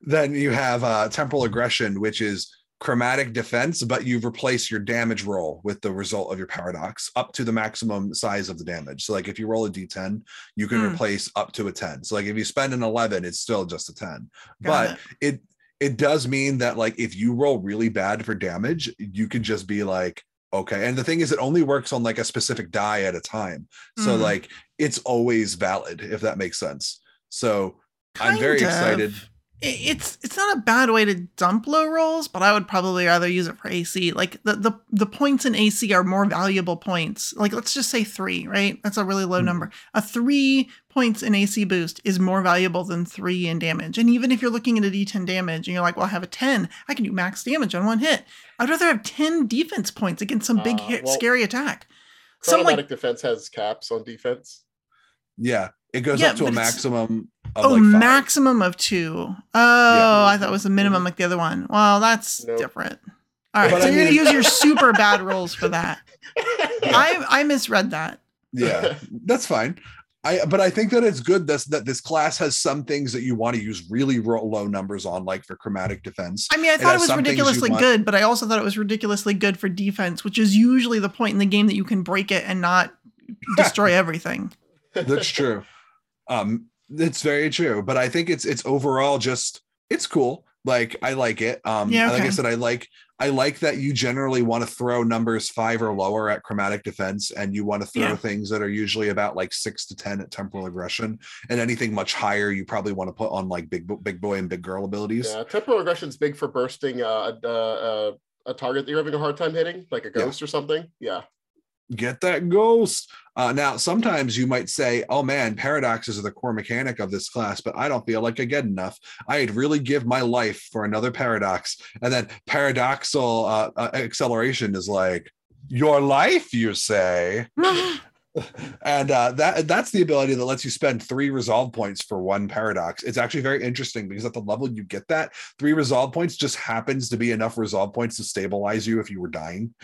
then you have uh, temporal aggression, which is chromatic defense, but you've replaced your damage roll with the result of your paradox up to the maximum size of the damage. So, like if you roll a d10, you can Hmm. replace up to a 10. So, like if you spend an 11, it's still just a 10. Got but it. it it does mean that like if you roll really bad for damage, you can just be like, okay. And the thing is, it only works on like a specific die at a time. So Mhm. like it's always valid if that makes sense. So I'm very Kind excited. It's it's not a bad way to dump low rolls, but I would probably rather use it for AC. Like the the the points in AC are more valuable points. Like let's just say three, right? That's a really low Mhm. number. A three points in AC boost is more valuable than three in damage. And even if you're looking at a D10 damage and you're like, well, I have a 10, I can do max damage on one hit. I'd rather have 10 defense points against some big Uh, hit, well, scary attack. Some Chronomatic like defense has caps on defense. Yeah, it goes Yeah, up to a but it's- maximum of oh like maximum of two. Oh, I thought it was the minimum like the other one. Well, that's Nope. different. All right, But so I you're gonna use your super bad rolls for that. I I misread that. Yeah, that's fine. I but I think that it's good this that this class has some things that you want to use really low numbers on, like for chromatic defense. I mean, I thought it has was some things you ridiculously want- good, but I also thought it was ridiculously good for defense, which is usually the point in the game that you can break it and not destroy everything. That's true. Um, it's very true. But I think it's it's overall just it's cool. Like I like it. Um, Yeah, like I said, I like I like that you generally want to throw numbers five or lower at chromatic defense, and you want to throw Yeah. things that are usually about like six to ten at temporal aggression, and anything much higher you probably want to put on like big big boy and big girl abilities. Yeah, temporal aggression's big for bursting uh, a, a, a target that you're having a hard time hitting, like a Yeah. ghost or something. Yeah. get that ghost. Uh, now, sometimes you might say, "Oh man, paradoxes are the core mechanic of this class," but I don't feel like I get enough. I'd really give my life for another paradox. And then paradoxal uh, uh, acceleration is like your life, you say, and uh, that that's the ability that lets you spend three resolve points for one paradox. It's actually very interesting because at the level you get that three resolve points just happens to be enough resolve points to stabilize you if you were dying.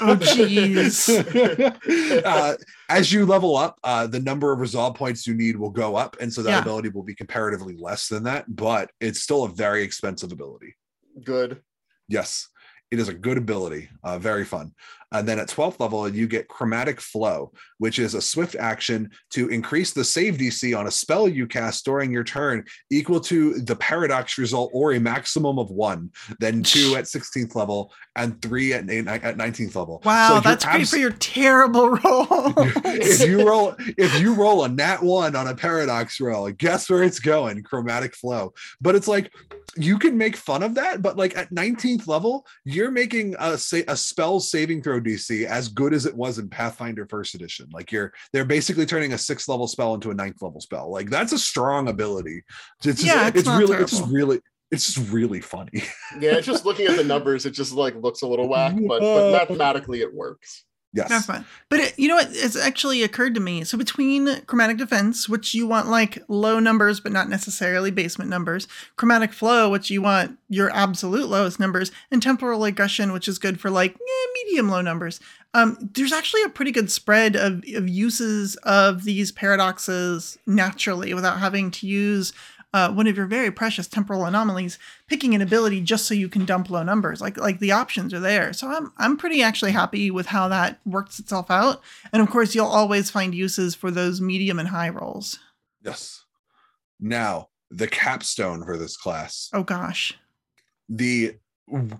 oh jeez. uh, as you level up, uh, the number of resolve points you need will go up, and so that Yeah. ability will be comparatively less than that. But it's still a very expensive ability. Good. Yes, it is a good ability, uh, very fun. And then at 12th level, you get Chromatic Flow, which is a swift action to increase the save DC on a spell you cast during your turn equal to the paradox result or a maximum of one, then two at 16th level and three at, at 19th level. Wow, So that's great for your terrible roll. if you roll if you roll a nat one on a paradox roll, guess where it's going? Chromatic flow. But it's like you can make fun of that, but like at 19th level, you're making a say a spell saving throw DC as good as it was in Pathfinder first edition. Like you're they're basically turning a sixth level spell into a ninth level spell. Like that's a strong ability. It's just, Yeah, it's it's not really it's just really it's just really funny. Yeah, just looking at the numbers, it just like looks a little whack, but, but mathematically it works. Yes. Fine. But it, you know what? It's actually occurred to me. So between chromatic defense, which you want like low numbers, but not necessarily basement numbers, chromatic flow, which you want your absolute lowest numbers, and temporal aggression, which is good for like eh, medium low numbers. Um, there's actually a pretty good spread of, of uses of these paradoxes naturally without having to use uh, one of your very precious temporal anomalies, picking an ability just so you can dump low numbers. Like like the options are there. So I'm I'm pretty actually happy with how that works itself out. And of course, you'll always find uses for those medium and high rolls. Yes. Now, the capstone for this class. Oh gosh. the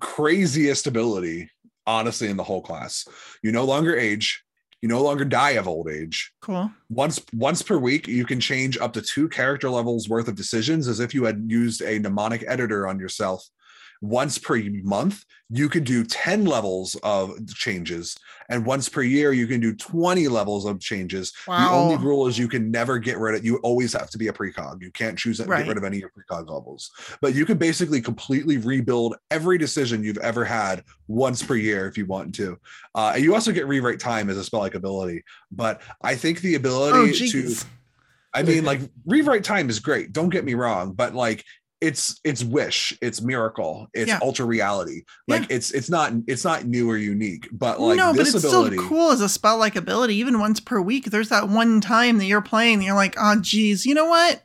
craziest ability, honestly, in the whole class. You no longer age. You no longer die of old age. Cool. Once once per week, you can change up to two character levels worth of decisions as if you had used a mnemonic editor on yourself. Once per month, you can do 10 levels of changes. And once per year, you can do 20 levels of changes. The only rule is you can never get rid of you always have to be a precog. You can't choose to Right. get rid of any of your precog levels. But you can basically completely rebuild every decision you've ever had once per year if you want to. Uh, and you also get rewrite time as a spell like ability. But I think the Oh ability to. I mean, like rewrite time is great. Don't get me wrong, but like it's it's wish, it's miracle, it's Yeah. ultra reality. Like it's it's not it's not new or unique, but like no, but this it's ability. still cool as a spell like ability. Even once per week, there's that one time that you're playing and you're like, oh geez, you know what?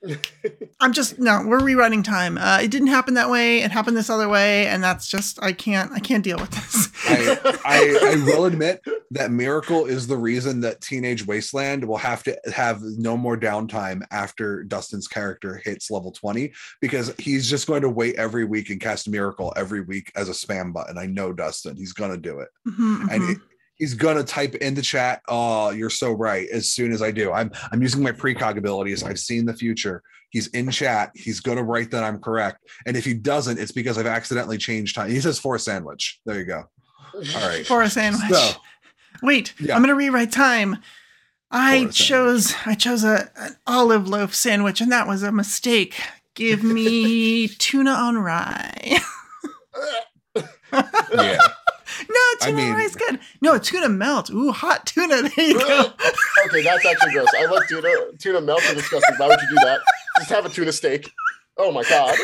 I'm just no, we're rewriting time. Uh, it didn't happen that way. It happened this other way, and that's just I can't I can't deal with this. I, I I will admit that miracle is the reason that Teenage Wasteland will have to have no more downtime after Dustin's character hits level 20 because he's just going to wait every week and cast miracle every week as a spam button. I know Dustin, he's gonna do it. Mhm, and mhm. it, he's gonna type in the chat. Oh, you're so right. As soon as I do, I'm I'm using my precog abilities. I've seen the future. He's in chat. He's gonna write that I'm correct. And if he doesn't, it's because I've accidentally changed time. He says for a sandwich. There you go. All right. For a sandwich. So Wait, Yeah. I'm gonna rewrite time. I chose I chose a an olive loaf sandwich, and that was a mistake. Give me tuna on rye. yeah. No, I tuna mean- on rye's good. No, tuna melt. Ooh, hot tuna. There you go. okay, that's actually gross. I love tuna. Tuna melt is disgusting. Why would you do that? Just have a tuna steak. Oh my god.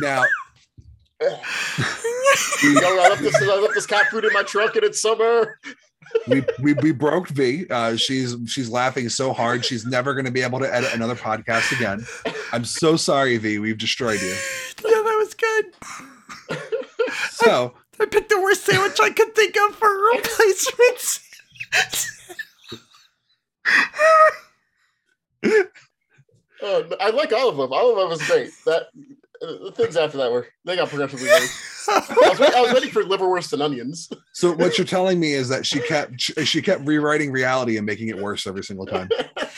Now Yo, I left this. I left this cat food in my trunk, and it's summer. we, we we broke V. Uh, she's she's laughing so hard she's never going to be able to edit another podcast again. I'm so sorry, V. We've destroyed you. Yeah, that was good. So I picked the worst sandwich I could think of for replacements. Oh, I like all of them. All of them was great. That uh, the things after that were they got progressively worse. I was, wait- I was waiting for liverwurst and onions. so what you're telling me is that she kept she kept rewriting reality and making it worse every single time.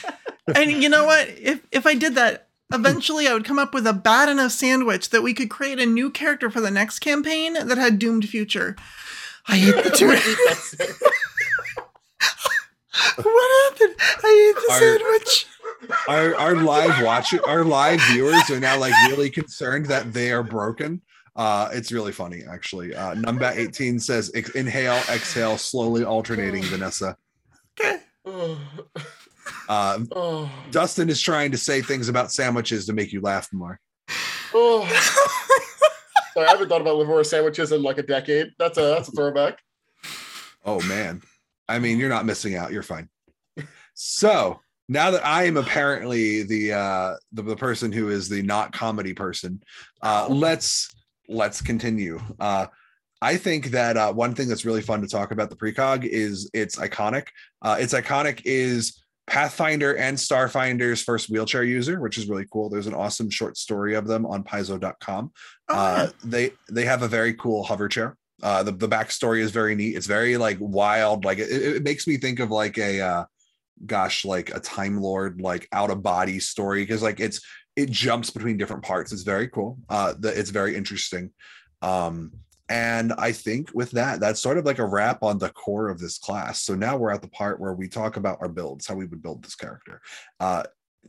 and you know what? If if I did that, eventually I would come up with a bad enough sandwich that we could create a new character for the next campaign that had doomed future. I hate the tuna. what happened? I ate the Our- sandwich. Our our live watch our live viewers are now like really concerned that they are broken. Uh, it's really funny actually. Uh, Numbat 18 says inhale, exhale, slowly alternating. Vanessa. Okay. Uh, oh, Dustin is trying to say things about sandwiches to make you laugh more. oh. Sorry, I haven't thought about liverwurst sandwiches in like a decade. That's a that's a throwback. Oh man. I mean, you're not missing out. You're fine. So now that I am apparently the uh the, the person who is the not comedy person, uh let's let's continue. Uh I think that uh, one thing that's really fun to talk about the precog is it's iconic. Uh, it's iconic is Pathfinder and Starfinder's first wheelchair user, which is really cool. There's an awesome short story of them on Paizo.com. Oh, Uh, they they have a very cool hover chair. Uh, the the backstory is very neat. It's very like wild. Like it, it makes me think of like a uh, gosh, like a Time Lord like out of body story because like it's it jumps between different parts. It's very cool. Uh, the, it's very interesting. Um, and I think with that, that's sort of like a wrap on the core of this class. So now we're at the part where we talk about our builds, how we would build this character. Uh,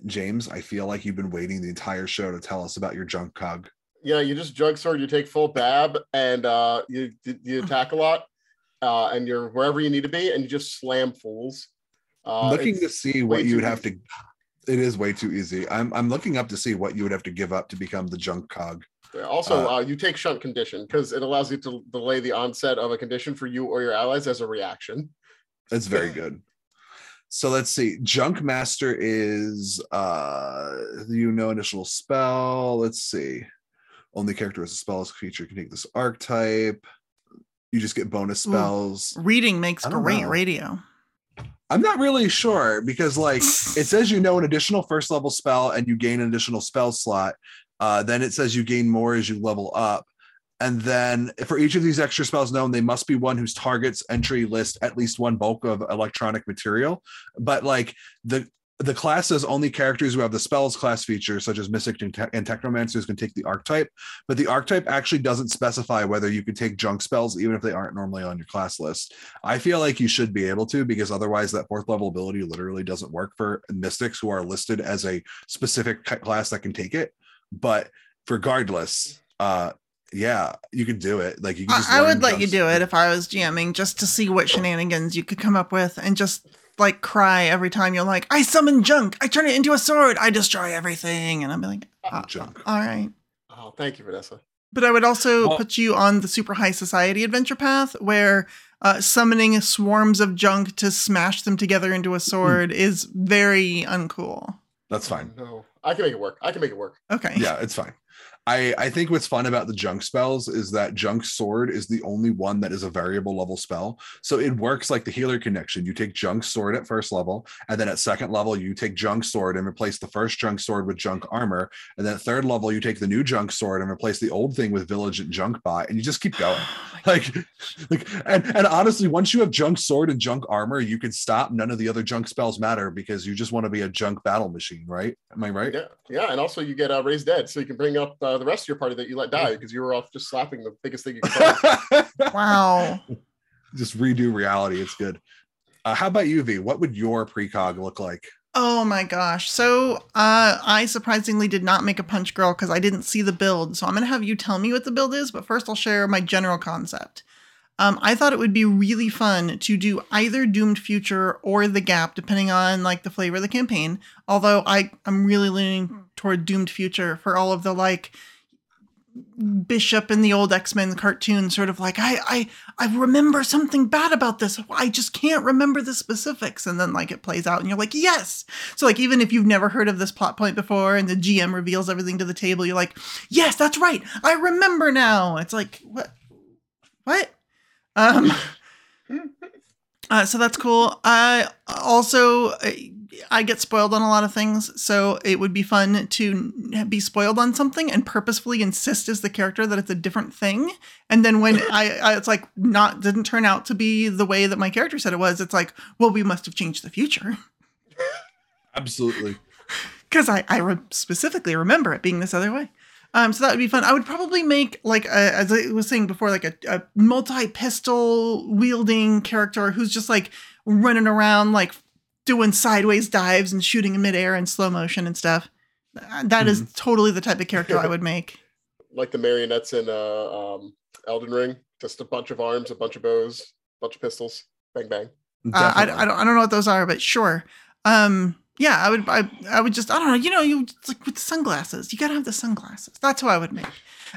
James, I feel like you've been waiting the entire show to tell us about your junk cog. Yeah, you just drug sword, you take full bab, and uh, you you attack a lot, uh, and you're wherever you need to be, and you just slam fools. Uh, looking to see what you would too have to it is way too easy. I'm i'm looking up to see what you would have to give up to become the junk cog. Also, Uh, uh, you take shunt condition because it allows you to delay the onset of a condition for you or your allies as a reaction. That's very good. So let's see. Junk master is uh you know initial spell. Let's see. Only character with a spell as feature can take this archetype. You just get bonus Ooh. spells. Reading makes great know. radio. I'm not really sure because like it says you know an additional first level spell and you gain an additional spell slot. Uh, then it says you gain more as you level up. And then for each of these extra spells known, they must be one whose targets entry list at least one bulk of electronic material. But like the the class says only characters who have the spells class feature, such as Mystic and, Te- and Technomancers, can take the archetype. But the archetype actually doesn't specify whether you can take junk spells, even if they aren't normally on your class list. I feel like you should be able to because otherwise that fourth level ability literally doesn't work for mystics who are listed as a specific class that can take it. But regardless, uh yeah, you could do it. Like you can I, just I learn would let you do it if I was GMing just to see what shenanigans you could come up with and just like cry every time you're like, I summon junk, I turn it into a sword, I destroy everything. And I'm like, uh, Junk. all right. Oh, thank you, Vanessa. But I would also Well- put you on the super high society adventure path where uh, summoning swarms of junk to smash them together into a sword is very uncool. That's fine. No, I can make it work. I can make it work. Okay. Yeah, it's fine. I, I think what's fun about the junk spells is that junk sword is the only one that is a variable level spell. So it works like the healer connection. You take junk sword at first level, and then at second level, you take junk sword and replace the first junk sword with junk armor. And then at third level, you take the new junk sword and replace the old thing with village and junk bot, and you just keep going. like, like and, and honestly, once you have junk sword and junk armor, you can stop. None of the other junk spells matter because you just want to be a junk battle machine, right? Am I right? Yeah, yeah, and also you get uh, raised dead, so you can bring up uh, the rest of your party that you let die because you were off just slapping the biggest thing you could. find. Wow. just redo reality. It's good. Uh, how about you, V? What would your precog look like? Oh my gosh. So uh, I surprisingly did not make a punch girl because I didn't see the build. So I'm going to have you tell me what the build is, but first I'll share my general concept. Um, I thought it would be really fun to do either Doomed Future or The Gap, depending on like the flavor of the campaign. Although I I'm really leaning toward Doomed Future for all of the like Bishop in the old X Men cartoon, sort of like I I I remember something bad about this. I just can't remember the specifics, and then like it plays out, and you're like, yes. So like even if you've never heard of this plot point before, and the GM reveals everything to the table, you're like, yes, that's right. I remember now. It's like what what um. Uh, so that's cool. I also I- get spoiled on a lot of things, so it would be fun to be spoiled on something and purposefully insist as the character that it's a different thing. And then when I, I it's like not didn't turn out to be the way that my character said it was, it's like, well, we must have changed the future Absolutely. because I I re- specifically remember it being this other way. Um, so that would be fun. I would probably make like a, as I was saying before, like a, a multi-pistol wielding character who's just like running around, like doing sideways dives and shooting in midair in slow motion and stuff. Uh, That is totally the type of character I would make. like the marionettes in uh, um, Elden Ring, just a bunch of arms, a bunch of bows, a bunch of pistols, bang bang. Uh, I, I don't I don't know what those are, but sure. Um, yeah, I would I, I would just I don't know. You know, you it's like with the sunglasses, you gotta have the sunglasses. That's who I would make.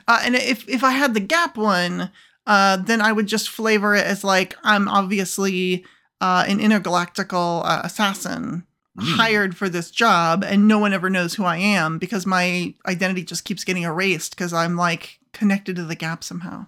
Uh, and if if I had the Gap one, uh, then I would just flavor it as like I'm obviously uh, an intergalactical uh, assassin Mm. hired for this job, and no one ever knows who I am because my identity just keeps getting erased because I'm like connected to the Gap somehow.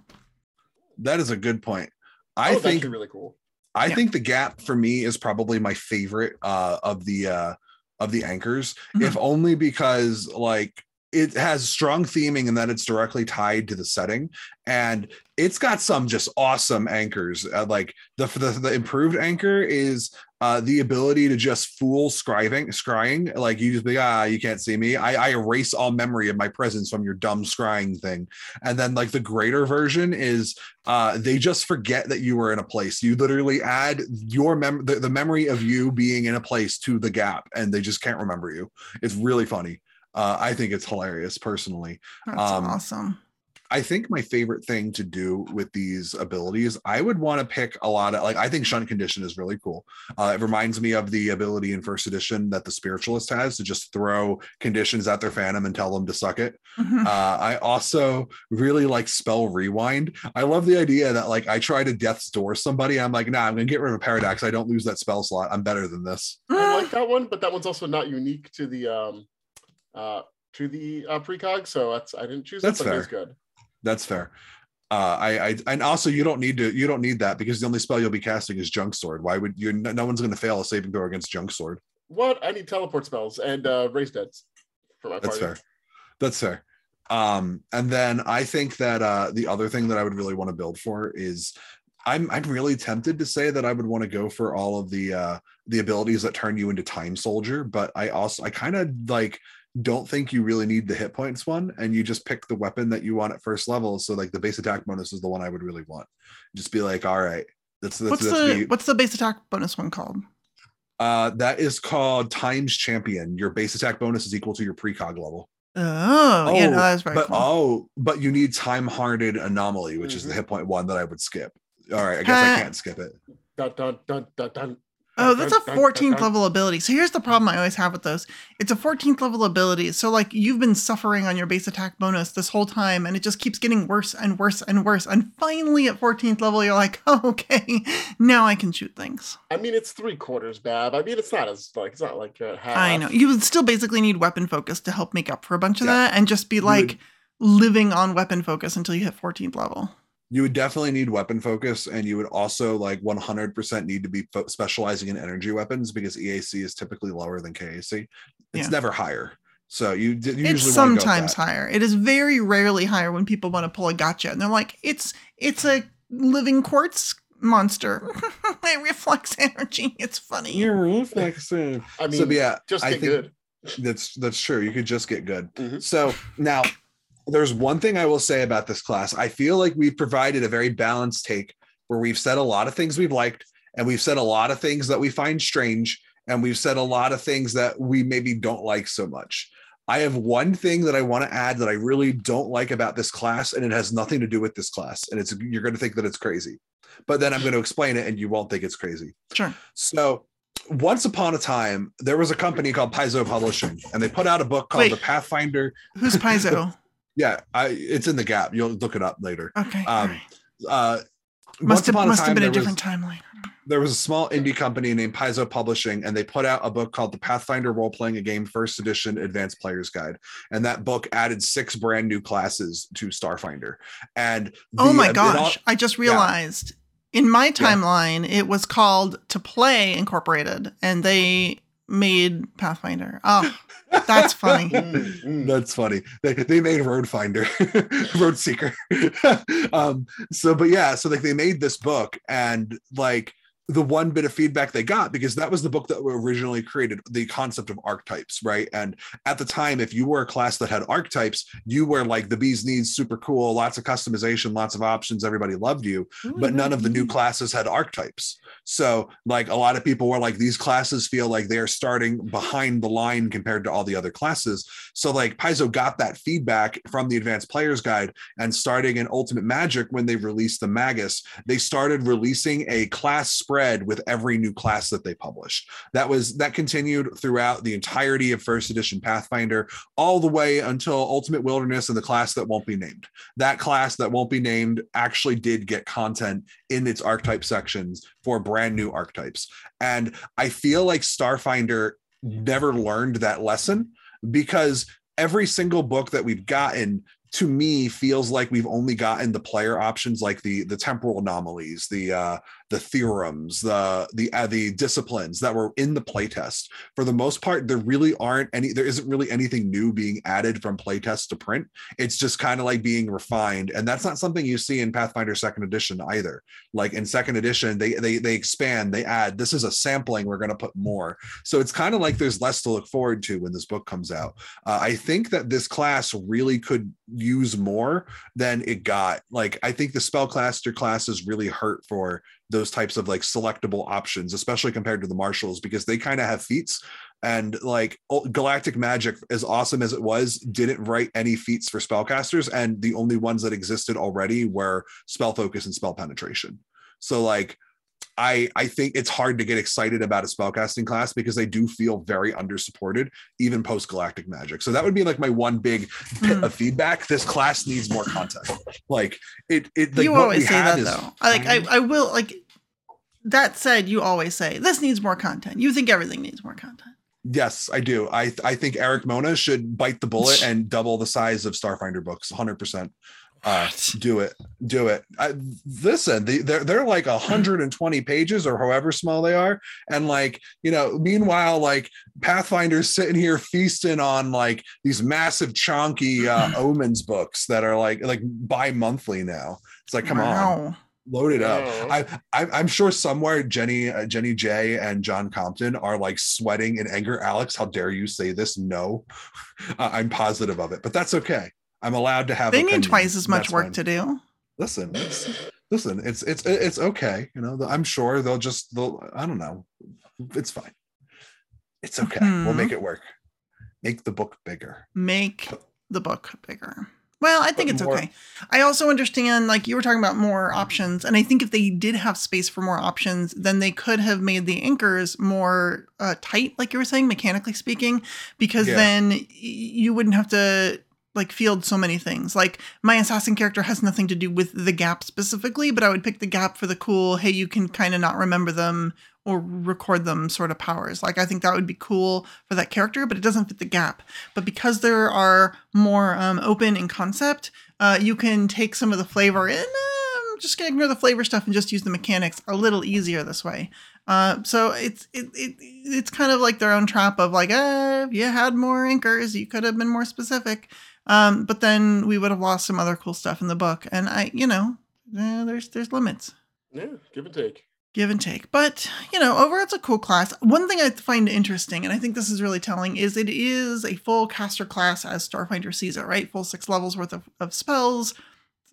That is a good point. I I think think really cool. I Yeah. think the gap for me is probably my favorite uh of the uh of the anchors, Mhm. if only because like it has strong theming and that it's directly tied to the setting and it's got some just awesome anchors uh, like the, the the improved anchor is uh the ability to just fool scribing scrying like you just be ah you can't see me. I, I erase all memory of my presence from your dumb scrying thing. And then like the greater version is uh they just forget that you were in a place. You literally add your mem the, the memory of you being in a place to the gap and they just can't remember you. It's really funny. Uh i think it's hilarious personally. That's Um, awesome. I think my favorite thing to do with these abilities, I would want to pick a lot of like I think shunt condition is really cool. Uh, it reminds me of the ability in first edition that the spiritualist has to just throw conditions at their phantom and tell them to suck it. Mhm. Uh, I also really like spell rewind. I love the idea that like I try to death's door somebody, I'm like, nah, I'm gonna get rid of a paradox. I don't lose that spell slot. I'm better than this. I like that one, but that one's also not unique to the um uh to the uh precog, so that's I didn't choose That's it, but it is fair. good. That's fair. Uh, I, I and also you don't need to you don't need that because the only spell you'll be casting is junk sword. Why would you? No, one's going to fail a saving throw against junk sword. What? I need teleport spells and uh raise deads for my That's party. fair. That's fair. Um, and then I think that uh, the other thing that I would really want to build for is I'm I'm really tempted to say that I would want to go for all of the uh, the abilities that turn you into time soldier, but I also I kind of like don't think you really need the hit points one, and you just pick the weapon that you want at first level. So like the base attack bonus is the one I would really want. Just be like, all right, that's that's, what's that's the me. what's the base attack bonus one called? Uh, that is called times champion. Your base attack bonus is equal to your precog level. Oh, yeah, no, Oh, that was very but cool. oh, but you need time hardened anomaly, which is the Mhm. hit point one that I would skip. All right, I guess I can't skip it. Dun, dun, dun, dun, dun. Oh, that's a 14th level ability. So here's the problem I always have with those. It's a 14th level ability. So like you've been suffering on your base attack bonus this whole time and it just keeps getting worse and worse and worse. And finally at 14th level you're like, oh, "Okay, now I can shoot things." I mean, it's three quarters, Bab. I mean, it's not as like it's not like you're half. I know. You would still basically need weapon focus to help make up for a bunch of Yeah. that and just be like living on weapon focus until you hit 14th level. You would definitely need weapon focus, and you would also like 100% need to be fo- specializing in energy weapons because EAC is typically lower than KAC. It's Yeah. never higher. So you, d- you it's usually wanna go with sometimes higher. It is very rarely higher when people want to pull a gotcha and they're like, it's it's a living quartz monster. it reflects energy. It's funny. reflexing. I mean, so yeah, just I get think good. that's that's true. You could just get good. Mhm. So now there's one thing I will say about this class. I feel like we've provided a very balanced take where we've said a lot of things we've liked and we've said a lot of things that we find strange and we've said a lot of things that we maybe don't like so much. I have one thing that I want to add that I really don't like about this class and it has nothing to do with this class and it's you're going to think that it's crazy. But then I'm going to explain it and you won't think it's crazy. Sure. So once upon a time, there was a company called Paizo Publishing, and they put out a book called Wait. The Pathfinder. Who's Paizo? Yeah, I, it's in the gap. You'll look it up later. Okay. Um, right. Uh, Must have must have been a there was- different timeline. there was a small indie company named Paizo Publishing, and they put out a book called The Pathfinder Role Playing a Game First Edition Advanced Player's Guide. And that book added six brand new classes to Starfinder. And oh the- my it all- gosh! I just realized in my timeline it was called To Play Incorporated, and they made Pathfinder. Oh, that's funny. That's funny. They, they made Road Finder, Road Seeker. um, so, but yeah, so like they made this book, and like the one bit of feedback they got because that was the book that originally created the concept of archetypes, right? And at the time, if you were a class that had archetypes, you were like the bee's knees, super cool, lots of customization, lots of options, everybody loved you oh, but none of the new classes had archetypes. So, like, a lot of people were like, these classes feel like they're starting behind the line compared to all the other classes. So, like, Paizo got that feedback from the Advanced Players Guide, and starting in Ultimate Magic, when they released the Magus, they started releasing a class spread with every new class that they published. That was that continued throughout the entirety of First Edition Pathfinder, all the way until Ultimate Wilderness and the class that won't be named that class that won't be named actually did get content in its archetype sections for brand new archetypes. And I feel like Starfinder never learned that lesson because every single book that we've gotten to me feels like we've only gotten the player options like the the temporal anomalies the uh the theorems the the uh, the disciplines that were in the playtest. For the most part there really aren't any there isn't really anything new being added from playtest to print. It's just kind of like being refined and that's not something you see in pathfinder second edition either. Like in second edition they they they expand they add this is a sampling we're going to put more. So it's kind of like there's less to look forward to when this book comes out. Uh, i think that this class really could use more than it got. Like i think the spellcaster classes really hurt for those types of like selectable options especially compared to the marshals because they kind of have feats. And like galactic magic as awesome as it was didn't write any feats for spellcasters and the only ones that existed already were spell focus and spell penetration. So like I, I think it's hard to get excited about a spellcasting class because they do feel very undersupported, even post galactic magic. So that would be like my one big bit Mm. of feedback. This class needs more content. Like it, it. Like you what always say that is though. I Like I. I will like. That said, you always say this needs more content. You think everything needs more content. Yes, I do. I I think Erik Mona should bite the bullet and double the size of Starfinder books. 100. Percent uh do it. Do it. I, listen they, they're they're like 120 pages or however small they are. And like you know meanwhile like pathfinder's sitting here feasting on like these massive chunky uh omens books that are like like bi-monthly now. It's like come on. Load it up. Oh. I, I i'm sure somewhere jenny uh, jenny j and john compton are like sweating in anger. Alex how dare you say this? No. Uh, i'm positive of it but that's okay i'm allowed to have They need twice as much That's work fine. to do. listen it's, listen it's it's it's okay you know i'm sure they'll just they'll i don't know it's fine it's okay we'll Mhm. make it work make the book bigger Make the book bigger. Well, I think But it's more- okay. I also understand, like you were talking about more options, and I think if they did have space for more options, then they could have made the anchors more uh, tight, like you were saying, mechanically speaking, because Yeah. then you wouldn't have to like field so many things. Like my assassin character has nothing to do with the gap specifically, but I would pick the gap for the cool, hey, you can kind of not remember them or record them sort of powers. Like I think that would be cool for that character, but it doesn't fit the gap. But because there are more um, open in concept, uh, you can take some of the flavor uh, I'm just gonna ignore the flavor stuff and just use the mechanics a little easier this way. Uh, so it's it, it it's kind of like their own trap of like, eh, if you had more anchors, you could have been more specific. Um, but then we would have lost some other cool stuff in the book, and I, you know, eh, there's there's limits, Yeah, give and take. give and take. But you know, over it's a cool class. One thing I find interesting, and I think this is really telling, is it is a full caster class as Starfinder sees it, right? Full six levels worth of, of spells,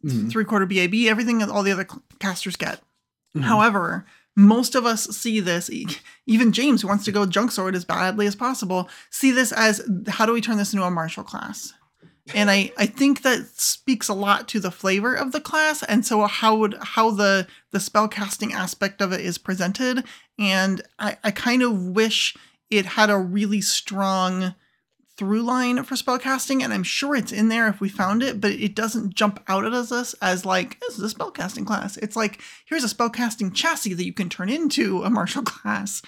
Mhm. three quarter BAB, everything that all the other cl- casters get. Mhm. However, most of us see this, even James, who wants to go junk sword as badly as possible, see this as how do we turn this into a martial class? And I, I think that speaks a lot to the flavor of the class, and so how would how the the spellcasting aspect of it is presented. And I, I kind of wish it had a really strong through line for spellcasting, and I'm sure it's in there if we found it, but it doesn't jump out at us as like this is a spellcasting class. It's like here's a spellcasting chassis that you can turn into a martial class,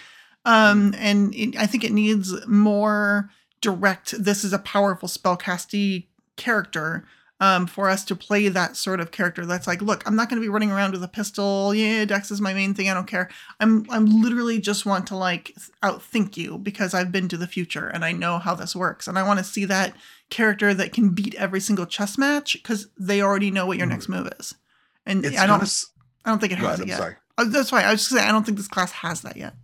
um, and it, I think it needs more direct. This is a powerful spellcasty character. Um, for us to play that sort of character, that's like, look, I'm not going to be running around with a pistol. Yeah, Dex is my main thing. I don't care. I'm I'm literally just want to like outthink you because I've been to the future and I know how this works and I want to see that character that can beat every single chess match because they already know what your next move is. And It's I don't I don't think it has ahead, it yet. sorry. Uh, That's fine. I was just saying I don't think this class has that yet.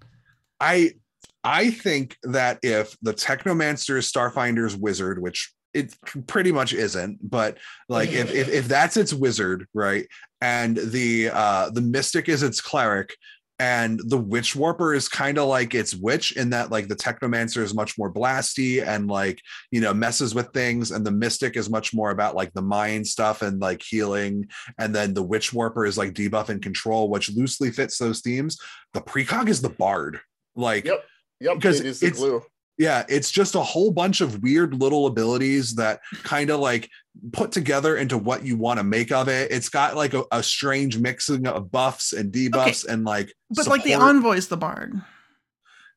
I I think that if the Technomancer is Starfinder's wizard, which it pretty much isn't, but like if, if if that's its wizard, right? And the uh the mystic is its cleric, and the witch warper is kind of like its witch in that like the technomancer is much more blasty and like you know messes with things and the mystic is much more about like the mind stuff and like healing and then the witch warper is like debuff and control which loosely fits those themes the precog is the bard like Yep. Yep. Because it is the it's- glue. yeah it's just a whole bunch of weird little abilities that kind of like put together into what you want to make of it it's got like a, a strange mixing of buffs and debuffs and like But like the support. envoy's the bard.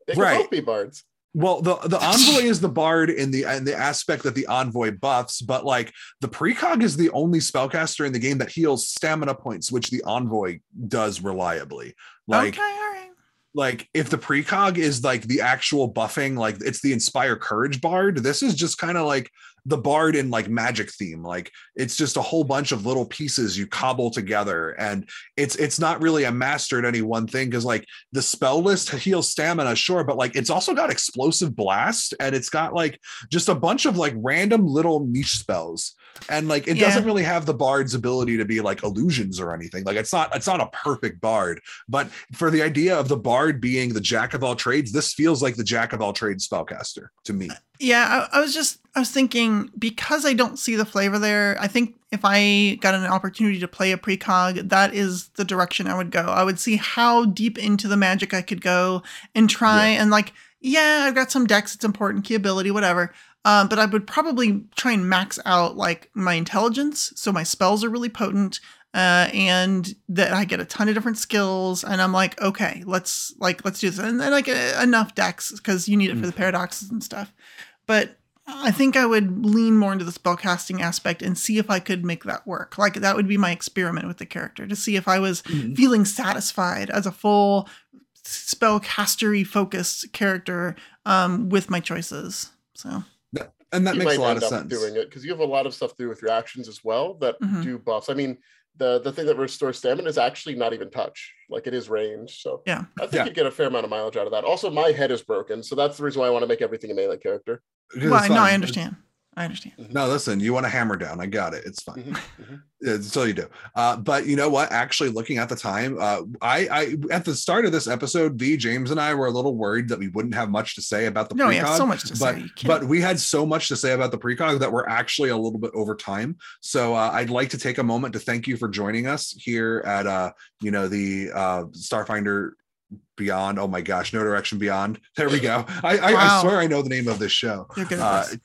They can right. both be bards. Well, the the envoy is the bard in the in the aspect that the envoy buffs, but like the precog is the only spellcaster in the game that heals stamina points, which the envoy does reliably. Like okay, all right. Like if the precog is like the actual buffing, like it's the inspire courage bard. This is just kind of like the bard in like magic theme. Like it's just a whole bunch of little pieces you cobble together, and it's it's not really a master at any one thing because like the spell list heals stamina, sure, but like it's also got explosive blast and it's got like just a bunch of like random little niche spells. And like it Yeah. doesn't really have the bard's ability to be like illusions or anything. Like it's not it's not a perfect bard, but for the idea of the bard being the jack of all trades, this feels like the jack of all trades spellcaster to me. Uh, yeah, I, I was just I was thinking because I don't see the flavor there. I think if I got an opportunity to play a precog, that is the direction I would go. I would see how deep into the magic I could go and try and like, yeah, I've got some Dex. It's important, key ability, whatever. Um, but I would probably try and max out like my intelligence, so my spells are really potent, uh, and that I get a ton of different skills. And I'm like, okay, let's like let's do this, and then like enough Dex because you need it for the paradoxes and stuff. But I think I would lean more into the spellcasting aspect and see if I could make that work. Like that would be my experiment with the character to see if I was Mhm. feeling satisfied as a full spellcastery focused character um, with my choices. So And that you makes might a lot end of up sense. doing it because you have a lot of stuff to do with your actions as well that Mhm. do buffs. I mean, the the thing that restores stamina is actually not even touch. Like it is range. So Yeah. I think Yeah. you get a fair amount of mileage out of that. Also, my head is broken, so that's the reason why I want to make everything a melee character. Well, no. I understand. I understand. No, listen, you want to hammer down. I got it. It's fine. Mhm, mhm. Yeah, so you do. Uh, but you know what? Actually, looking at the time, uh, I, I at the start of this episode, V James and I were a little worried that we wouldn't have much to say about the No, precog. we have so much to but say. Are you kidding? but we had so much to say about the precog that we're actually a little bit over time. So uh, I'd like to take a moment to thank you for joining us here at uh, you know the uh, Starfinder Beyond. Oh my gosh, No Direction Beyond. There we go. I I, I swear I know the name of this show. You're good at Uh, this.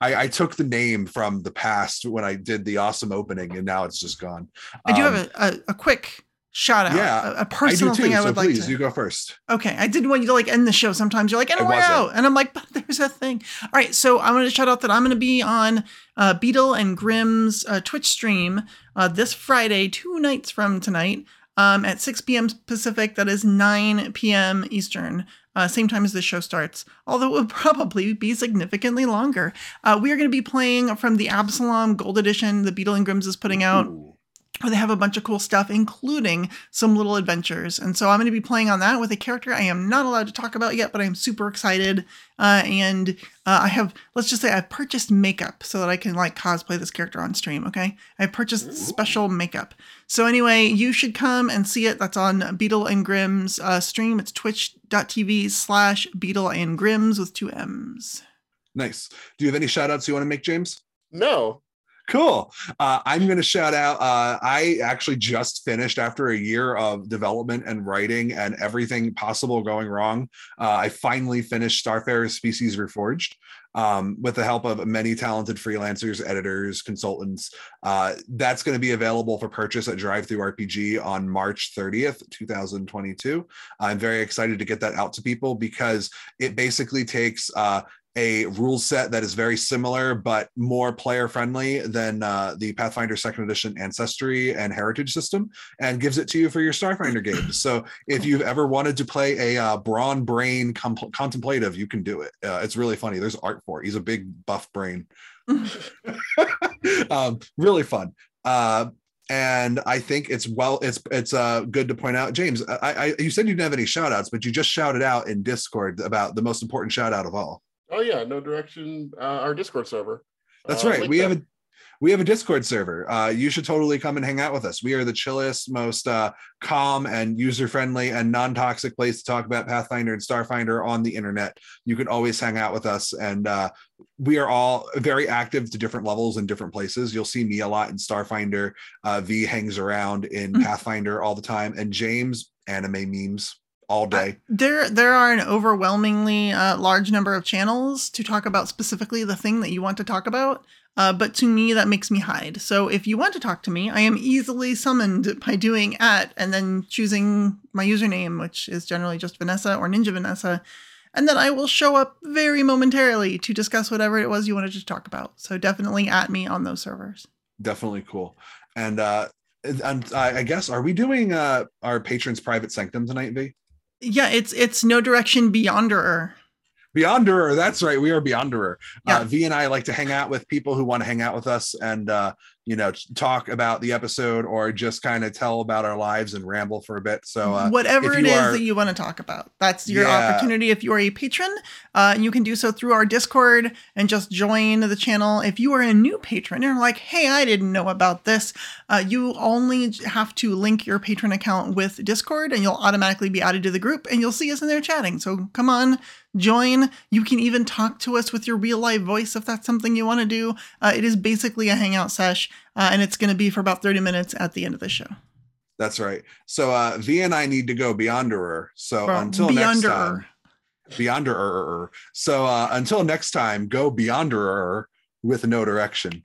I, I took the name from the past when I did the awesome opening, and now it's just gone. I do Um, have a, a, a quick shout out. Yeah, a, a I personal do too. thing I so would please, like to. Please, you go first. Okay, I didn't want you to like end the show. Sometimes you're like, and we're out, and I'm like, but there's a thing. All right, so I'm going to shout out that I'm going to be on uh, Beadle and Grimm's uh, Twitch stream uh, this Friday, two nights from tonight, um, at 6 p.m. Pacific. That is 9 p.m. Eastern. Uh, same time as the show starts, although it will probably be significantly longer. Uh, we are going to be playing from the Absalom Gold Edition the Beadle and Grimm's is putting out Ooh. Where they have a bunch of cool stuff, including some little adventures. And so I'm going to be playing on that with a character I am not allowed to talk about yet, but I'm super excited. Uh, and uh, I have, let's just say, I've purchased makeup so that I can like cosplay this character on stream. Okay, I purchased special makeup. So anyway, you should come and see it. That's on Beadle and Grimm's uh, stream. It's twitch.tv slash Beadle and Grimm's with two M's. Nice. Do you have any shout outs you want to make, James? No. Cool. Uh, I'm going to shout out. Uh, I actually just finished after a year of development and writing and everything possible going wrong. Uh, I finally finished Starfarer Species Reforged um, with the help of many talented freelancers, editors, consultants. Uh, that's going to be available for purchase at DriveThruRPG on March 30th, 2022. I'm very excited to get that out to people because it basically takes uh, a rule set that is very similar but more player friendly than uh, the Pathfinder Second Edition Ancestry and Heritage system, and gives it to you for your Starfinder games. So if you've ever wanted to play a uh, Brawn Brain contemplative, you can do it. Uh, it's really funny. There's art for it. He's a big buff brain. um, really fun. Uh, and I think it's well, it's it's uh, good to point out, James. I, I you said you didn't have any shout outs, but you just shouted out in Discord about the most important shout out of all. Oh yeah, no direction. Uh, our Discord server. That's Uh, right. We that. have a we have a Discord server. Uh, you should totally come and hang out with us. We are the chillest, most uh, calm and user friendly and non toxic place to talk about Pathfinder and Starfinder on the internet. You can always hang out with us, and uh, we are all very active to different levels in different places. You'll see me a lot in Starfinder. Uh, v hangs around in. Pathfinder all the time, and James anime memes all day. There, there are an overwhelmingly uh, large number of channels to talk about specifically the thing that you want to talk about. Uh, but to me, that makes me hide. So if you want to talk to me, I am easily summoned by doing at and then choosing my username, which is generally just Vanessa or Ninja Vanessa. And then I will show up very momentarily to discuss whatever it was you wanted to talk about. So definitely at me on those servers. definitely cool. And uh and I I guess are we doing uh our patrons private sanctum tonight, V? Yeah, it's it's no direction beyonder. Beyonderer, that's right. We are Beyonderer. Yeah. Uh, v and I like to hang out with people who want to hang out with us and uh, you know talk about the episode or just kind of tell about our lives and ramble for a bit. So uh, whatever it is are- that you want to talk about that's your Yeah. opportunity if you are a patron uh, you can do so through our discord and just join the channel. If you are a new patron and like hey i didn't know about this uh, you only have to link your patron account with discord and you'll automatically be added to the group and you'll see us in there chatting. So come on join. You can even talk to us with your real life voice if that's something you want to do. Uh, it is basically a hangout sesh uh, and it's going to be for about 30 minutes at the end of the show that's right. So uh, V and I need to go Beyonderer. So Well, until next Beyonderer. time, Beyonderer. So uh, until next time, go Beyonderer with no direction.